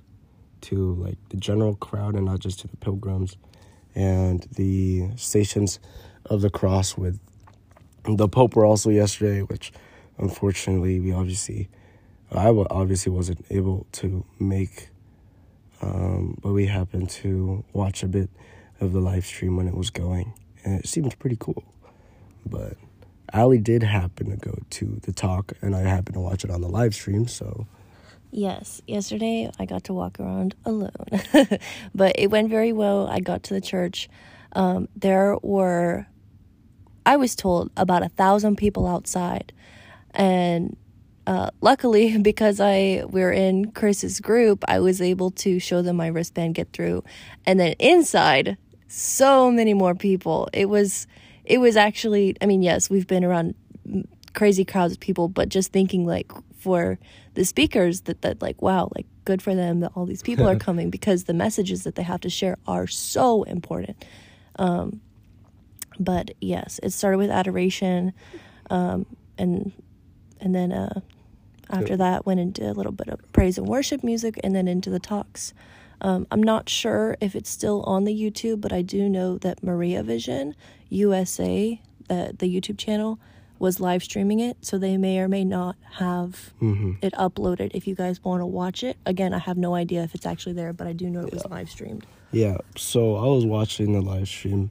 Speaker 1: to like the general crowd and not just to the pilgrims and the stations of the cross with the Pope were also yesterday, which unfortunately we obviously I obviously wasn't able to make, um, but we happened to watch a bit of the live stream when it was going, and it seemed pretty cool. But Ali did happen to go to the talk, and I happened to watch it on the live stream. So
Speaker 2: Yes, yesterday I got to walk around alone, but it went very well. I got to the church. Um, there were, I was told, about a thousand people outside, and uh, luckily because I we're in Chris's group, I was able to show them my wristband, get through, and then inside, so many more people. It was, it was actually. I mean, yes, we've been around crazy crowds of people, but just thinking like for the speakers that that like wow, like good for them that all these people are coming because the messages that they have to share are so important. Um, but yes, it started with adoration, um, and and then uh, after that went into a little bit of praise and worship music, and then into the talks. Um, I'm not sure if it's still on the YouTube, but I do know that Maria Vision USA, the the YouTube channel, was live streaming it, so they may or may not have
Speaker 1: mhm.
Speaker 2: it uploaded. If you guys want to watch it, again, I have no idea if it's actually there, but I do know it was live streamed.
Speaker 1: Yeah, so I was watching the live stream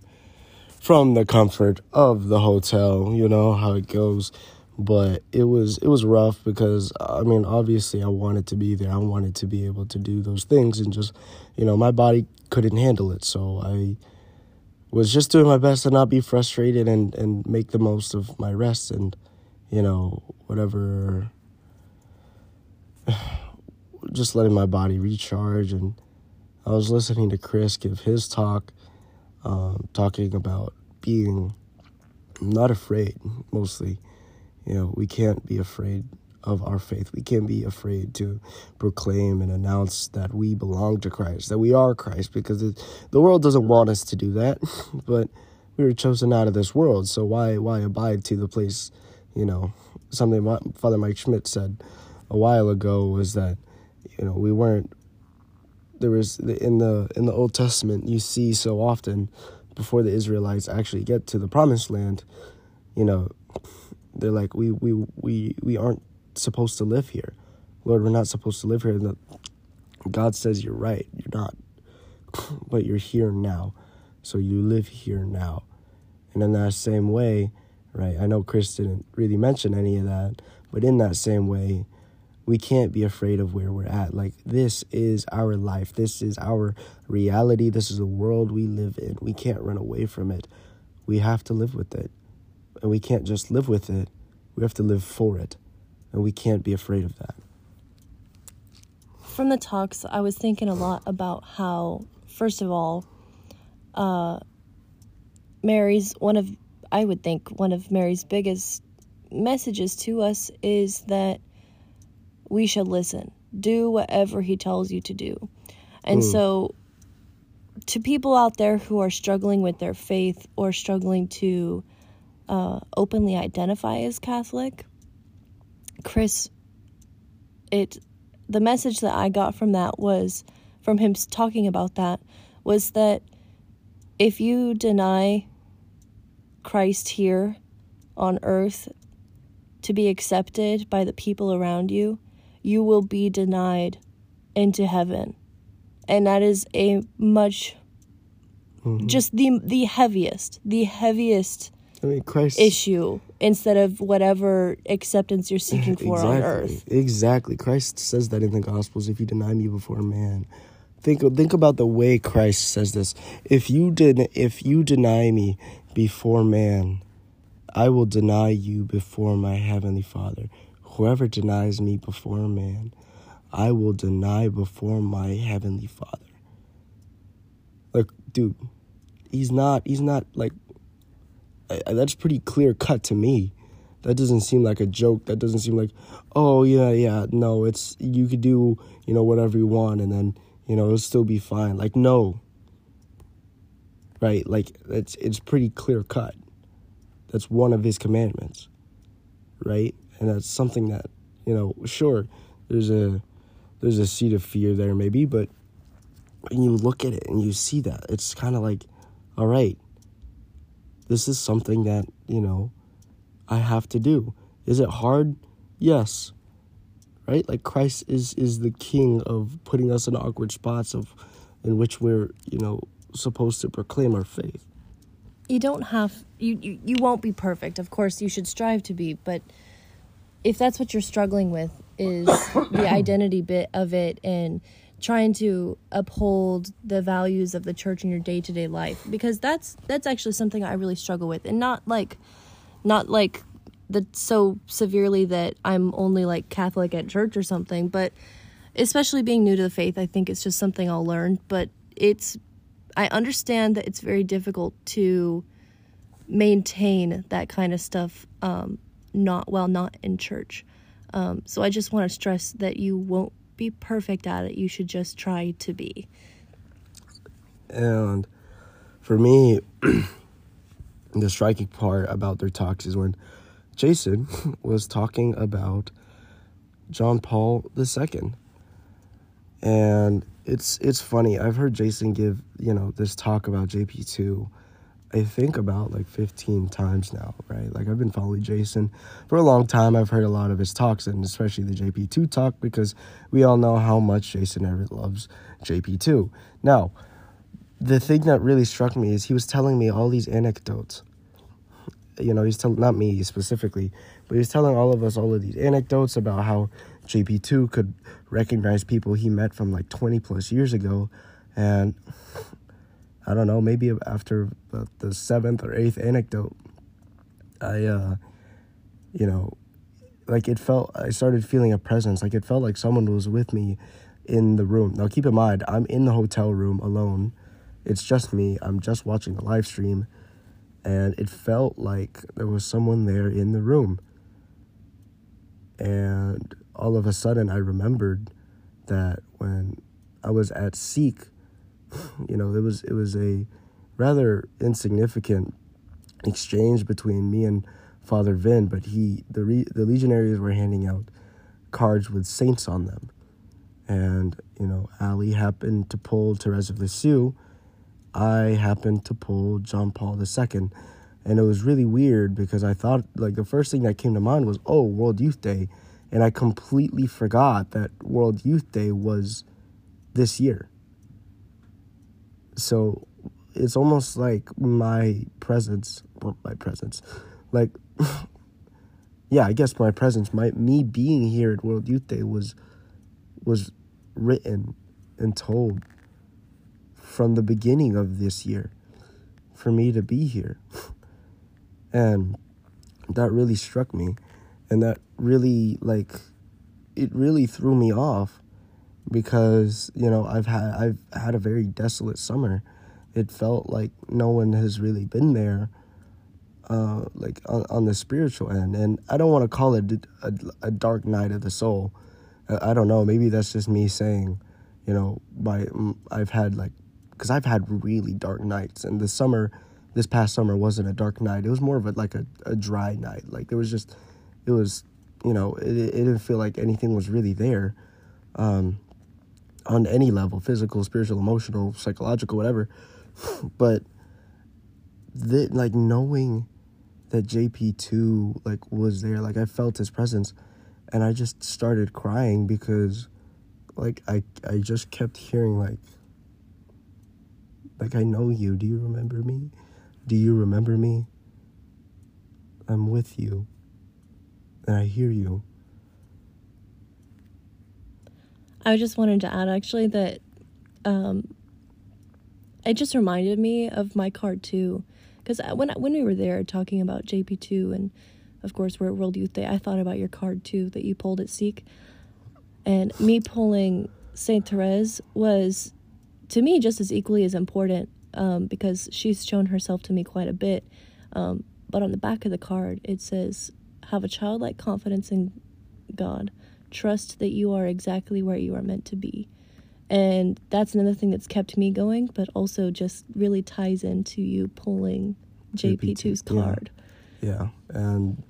Speaker 1: from the comfort of the hotel, you know how it goes. But it was it was rough because I mean obviously I wanted to be there. I wanted to be able to do those things and just you know, my body couldn't handle it. So I was just doing my best to not be frustrated and and make the most of my rest and you know, whatever just letting my body recharge and I was listening to Chris give his talk, um, talking about being not afraid, mostly. You know, we can't be afraid of our faith. We can't be afraid to proclaim and announce that we belong to Christ, that we are Christ, because it, the world doesn't want us to do that. but we were chosen out of this world, so why why abide to the place you know, something Father Mike Schmitz said a while ago was that, you know, we weren't. There was in the in the Old Testament you see so often before the Israelites actually get to the promised land, you know, they're like we we we we aren't supposed to live here. Lord, we're not supposed to live here. And God says you're right. You're not. but you're here now. So you live here now. And in that same way, right? I know Chris didn't really mention any of that, but in that same way, we can't be afraid of where we're at. Like, this is our life. This is our reality. This is the world we live in. We can't run away from it. We have to live with it. And we can't just live with it, we have to live for it. And we can't be afraid of that.
Speaker 2: From the talks, I was thinking a lot about how, first of all, uh, Mary's one of, I would think, one of Mary's biggest messages to us is that we should listen. Do whatever he tells you to do. And mm. so, to people out there who are struggling with their faith or struggling to uh, openly identify as Catholic, Chris, it the message that I got from that was from him talking about that was that if you deny Christ here on earth to be accepted by the people around you, you will be denied into heaven. And that is a much mm-hmm. just the the heaviest, the heaviest
Speaker 1: I mean, Christ
Speaker 2: issue instead of whatever acceptance you're seeking for
Speaker 1: exactly,
Speaker 2: on earth.
Speaker 1: Exactly. Christ says that in the Gospels if you deny me before man. Think think about the way Christ says this. If you did if you deny me before man, I will deny you before my heavenly Father. Whoever denies me before man, I will deny before my heavenly Father. Like, dude, he's not he's not like that's pretty clear cut to me. That doesn't seem like a joke. That doesn't seem like, oh yeah, yeah. No, it's you could do you know whatever you want, and then you know it'll still be fine. Like no, right? Like it's it's pretty clear cut. That's one of his commandments, right? And that's something that you know. Sure, there's a there's a seed of fear there maybe, but when you look at it and you see that, it's kind of like, all right, this is something that, you know, I have to do. Is it hard? Yes. Right? Like Christ is is the king of putting us in awkward spots of in which we're, you know, supposed to proclaim our faith.
Speaker 2: You don't have you, you you won't be perfect. Of course, you should strive to be, but if that's what you're struggling with is the identity bit of it and trying to uphold the values of the church in your day-to-day life because that's that's actually something I really struggle with and not like not like the so severely that I'm only like Catholic at church or something but especially being new to the faith I think it's just something I'll learn but it's I understand that it's very difficult to maintain that kind of stuff um not well not in church. Um so I just want to stress that you won't be perfect at it. You should just try to be.
Speaker 1: And for me, the striking part about their talks is when Jason was talking about John Paul II. And it's it's funny. I've heard Jason give, you know, this talk about JP2 I think about like 15 times now, right? Like I've been following Jason for a long time. I've heard a lot of his talks and especially the JP2 talk because we all know how much Jason Evert loves JP2. Now, the thing that really struck me is he was telling me all these anecdotes. You know, he's telling not me specifically, but he's telling all of us all of these anecdotes about how JP2 could recognize people he met from like 20 plus years ago and I don't know, maybe after the seventh or eighth anecdote, I, uh, you know, like it felt, I started feeling a presence. Like it felt like someone was with me in the room. Now, keep in mind, I'm in the hotel room alone. It's just me. I'm just watching the live stream. And it felt like there was someone there in the room. And all of a sudden, I remembered that when I was at Seek you know, it was it was a rather insignificant exchange between me and Father Vin, but he the re, the legionaries were handing out cards with saints on them, and you know Ali happened to pull Therese of Lisieux. I happened to pull John Paul II, and it was really weird because I thought like the first thing that came to mind was oh World Youth Day, and I completely forgot that World Youth Day was this year. So it's almost like my presence, my presence, like, yeah, I guess my presence, my me being here at World Youth Day was was written and told from the beginning of this year for me to be here. and that really struck me and that really like it really threw me off because you know I've had I've had a very desolate summer. It felt like no one has really been there, uh, like on, on the spiritual end. And I don't want to call it a, a, dark night of the soul. I, don't know. Maybe that's just me saying, you know, by I've had like, because I've had really dark nights, and the summer, this past summer wasn't a dark night. It was more of a like a, a dry night. Like there was just, it was, you know, it, it didn't feel like anything was really there. Um, on any level physical spiritual emotional psychological whatever. But the, like knowing that jp2 like was there like i felt his presence and i just started crying because like i i just kept hearing like like i know you. Do you remember me? Do you remember me? I'm with you and i hear you
Speaker 2: I just wanted to add actually that um, it just reminded me of my card too, because when when we were there talking about JP two and of course we're at World Youth Day, I thought about your card too that you pulled at Seek, and me pulling Saint Therese was to me just as equally as important um, because she's shown herself to me quite a bit. Um, but on the back of the card it says, "Have a childlike confidence in God." Trust that you are exactly where you are meant to be. And that's another thing that's kept me going, but also just really ties into you pulling JP2's card.
Speaker 1: Yeah. yeah. And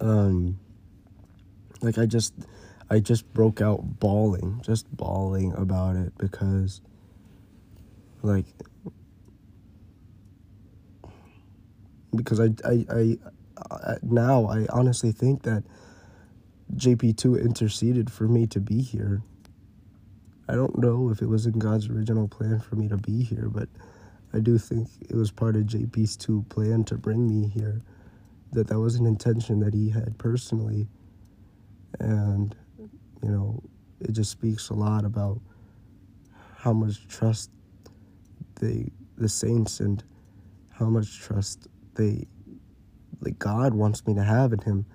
Speaker 1: um like I just I just broke out bawling, just bawling about it because like because I I I, I now I honestly think that JP2 interceded for me to be here. I don't know if it was in God's original plan for me to be here, but I do think it was part of JP's 2 plan to bring me here. That that was an intention that he had personally. And, you know, it just speaks a lot about how much trust they, the saints, and how much trust they, like God wants me to have in him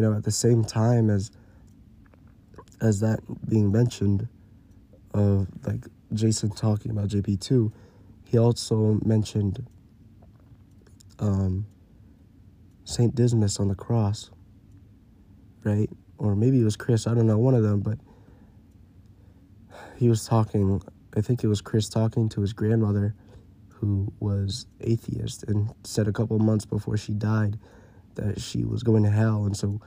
Speaker 1: you know, at the same time as as that being mentioned of like Jason talking about JP2, he also mentioned um, Saint Dismas on the cross, right? Or maybe it was Chris, I don't know, one of them, but he was talking, I think it was Chris talking to his grandmother who was atheist and said a couple months before she died that she was going to hell, and so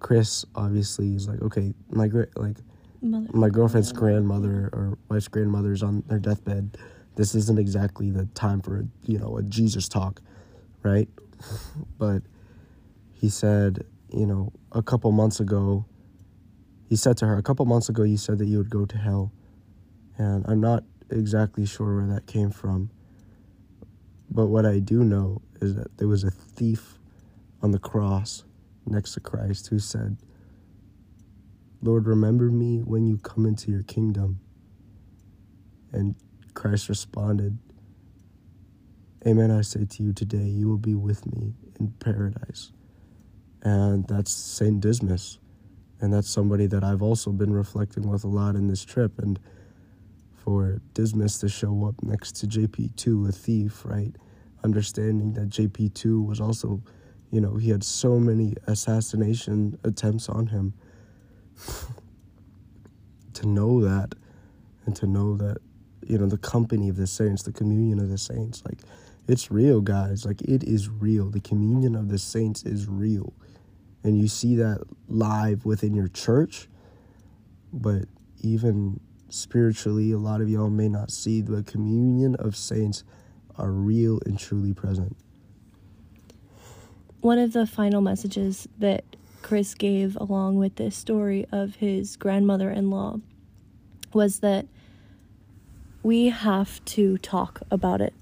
Speaker 1: Chris obviously is like, okay, my gra- like Mother. my girlfriend's grandmother or wife's grandmother is on their deathbed. This isn't exactly the time for a you know a Jesus talk, right? but he said, you know, a couple months ago, he said to her, a couple months ago, you said that you would go to hell, and I'm not exactly sure where that came from. But what I do know is that there was a thief on the cross next to Christ who said, Lord, remember me when you come into your kingdom. And Christ responded, Amen, I say to you today, you will be with me in paradise. And that's St. Dismas. And that's somebody that I've also been reflecting with a lot in this trip. And for Dismas to show up next to JP2, a thief, right? Understanding that JP2 was also you know, he had so many assassination attempts on him. to know that and to know that you know the company of the saints, the communion of the saints. Like it's real, guys. Like it is real. The communion of the saints is real, and you see that live within your church. But even spiritually, a lot of y'all may not see the communion of saints are real and truly present.
Speaker 2: One of the final messages that Chris gave along with this story of his grandmother in law was that we have to talk about it.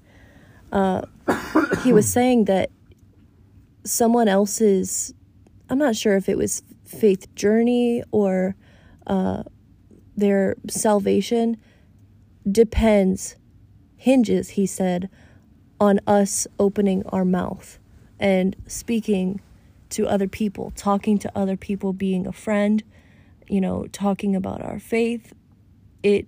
Speaker 2: Uh, he was saying that someone else's, I'm not sure if it was faith journey or uh, their salvation, depends, hinges, he said, on us opening our mouth and speaking to other people, talking to other people, being a friend, you know, talking about our faith. It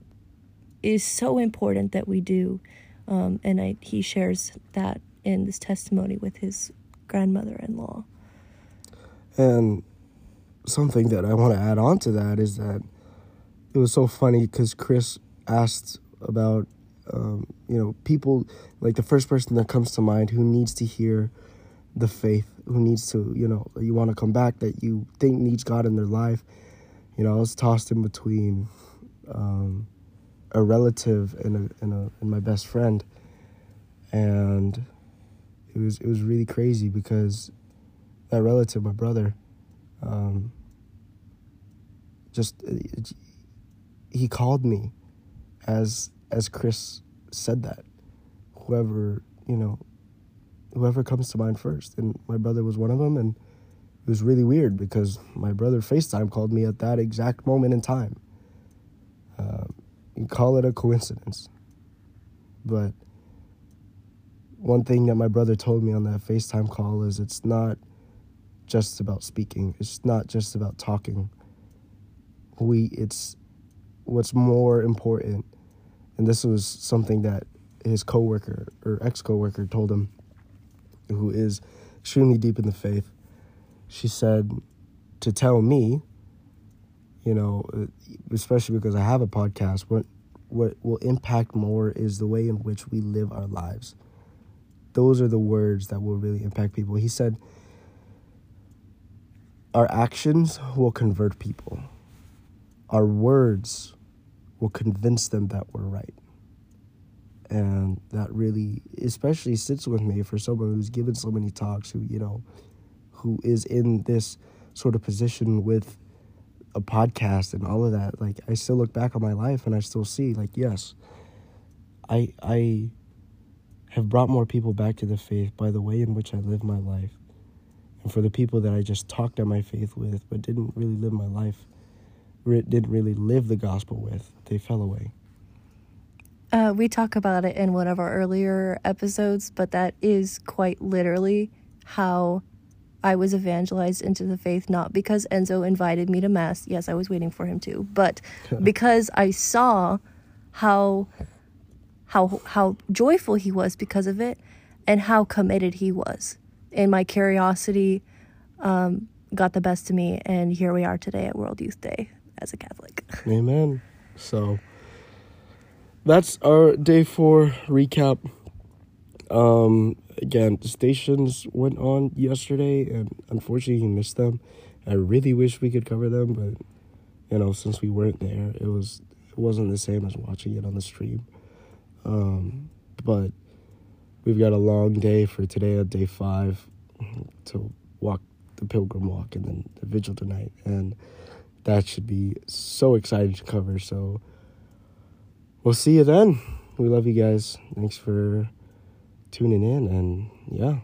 Speaker 2: is so important that we do. Um, and I, he shares that in this testimony with his grandmother in law.
Speaker 1: And something that I want to add on to that is that it was so funny because Chris asked about, um, you know, people, like the first person that comes to mind who needs to hear the faith, who needs to, you know, you want to come back, that you think needs God in their life. You know, I was tossed in between um, a relative and a, and a and my best friend, and it was it was really crazy because that relative, my brother, um, just he called me as as Chris said that. Whoever you know, whoever comes to mind first, and my brother was one of them, and it was really weird because my brother FaceTime called me at that exact moment in time. Uh, you call it a coincidence, but one thing that my brother told me on that FaceTime call is it's not just about speaking. It's not just about talking. We it's what's more important. And this was something that his coworker or ex-coworker told him who is extremely deep in the faith. She said to tell me, you know, uh, especially because I have a podcast, what what will impact more is the way in which we live our lives those are the words that will really impact people. He said, Our actions will convert people, our words will convince them that we're right. And that really, especially sits with me for someone who's given so many talks, who, you know, who is in this sort of position with a podcast and all of that. Like, I still look back on my life and I still see, like, yes, I, I, have brought more people back to the faith by the way in which I live my life. And for the people that I just talked on my faith with, but didn't really live my life, didn't really live the gospel with, they fell away.
Speaker 2: Uh, we talk about it in one of our earlier episodes, but that is quite literally how I was evangelized into the faith, not because Enzo invited me to Mass. Yes, I was waiting for him to, but because I saw how how how joyful he was because of it and how committed he was. And my curiosity um, got the best of me and here we are today at world youth day as a catholic.
Speaker 1: Amen. So that's our day four recap um again the stations went on yesterday and unfortunately you missed them i really wish we could cover them but you know since we weren't there it was it wasn't the same as watching it on the stream um, but we've got a long day for today at day five to walk the pilgrim walk and then the vigil tonight. And that should be so exciting to cover. So we'll see you then. We love you guys. Thanks for tuning in. And yeah,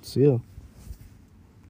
Speaker 1: see you.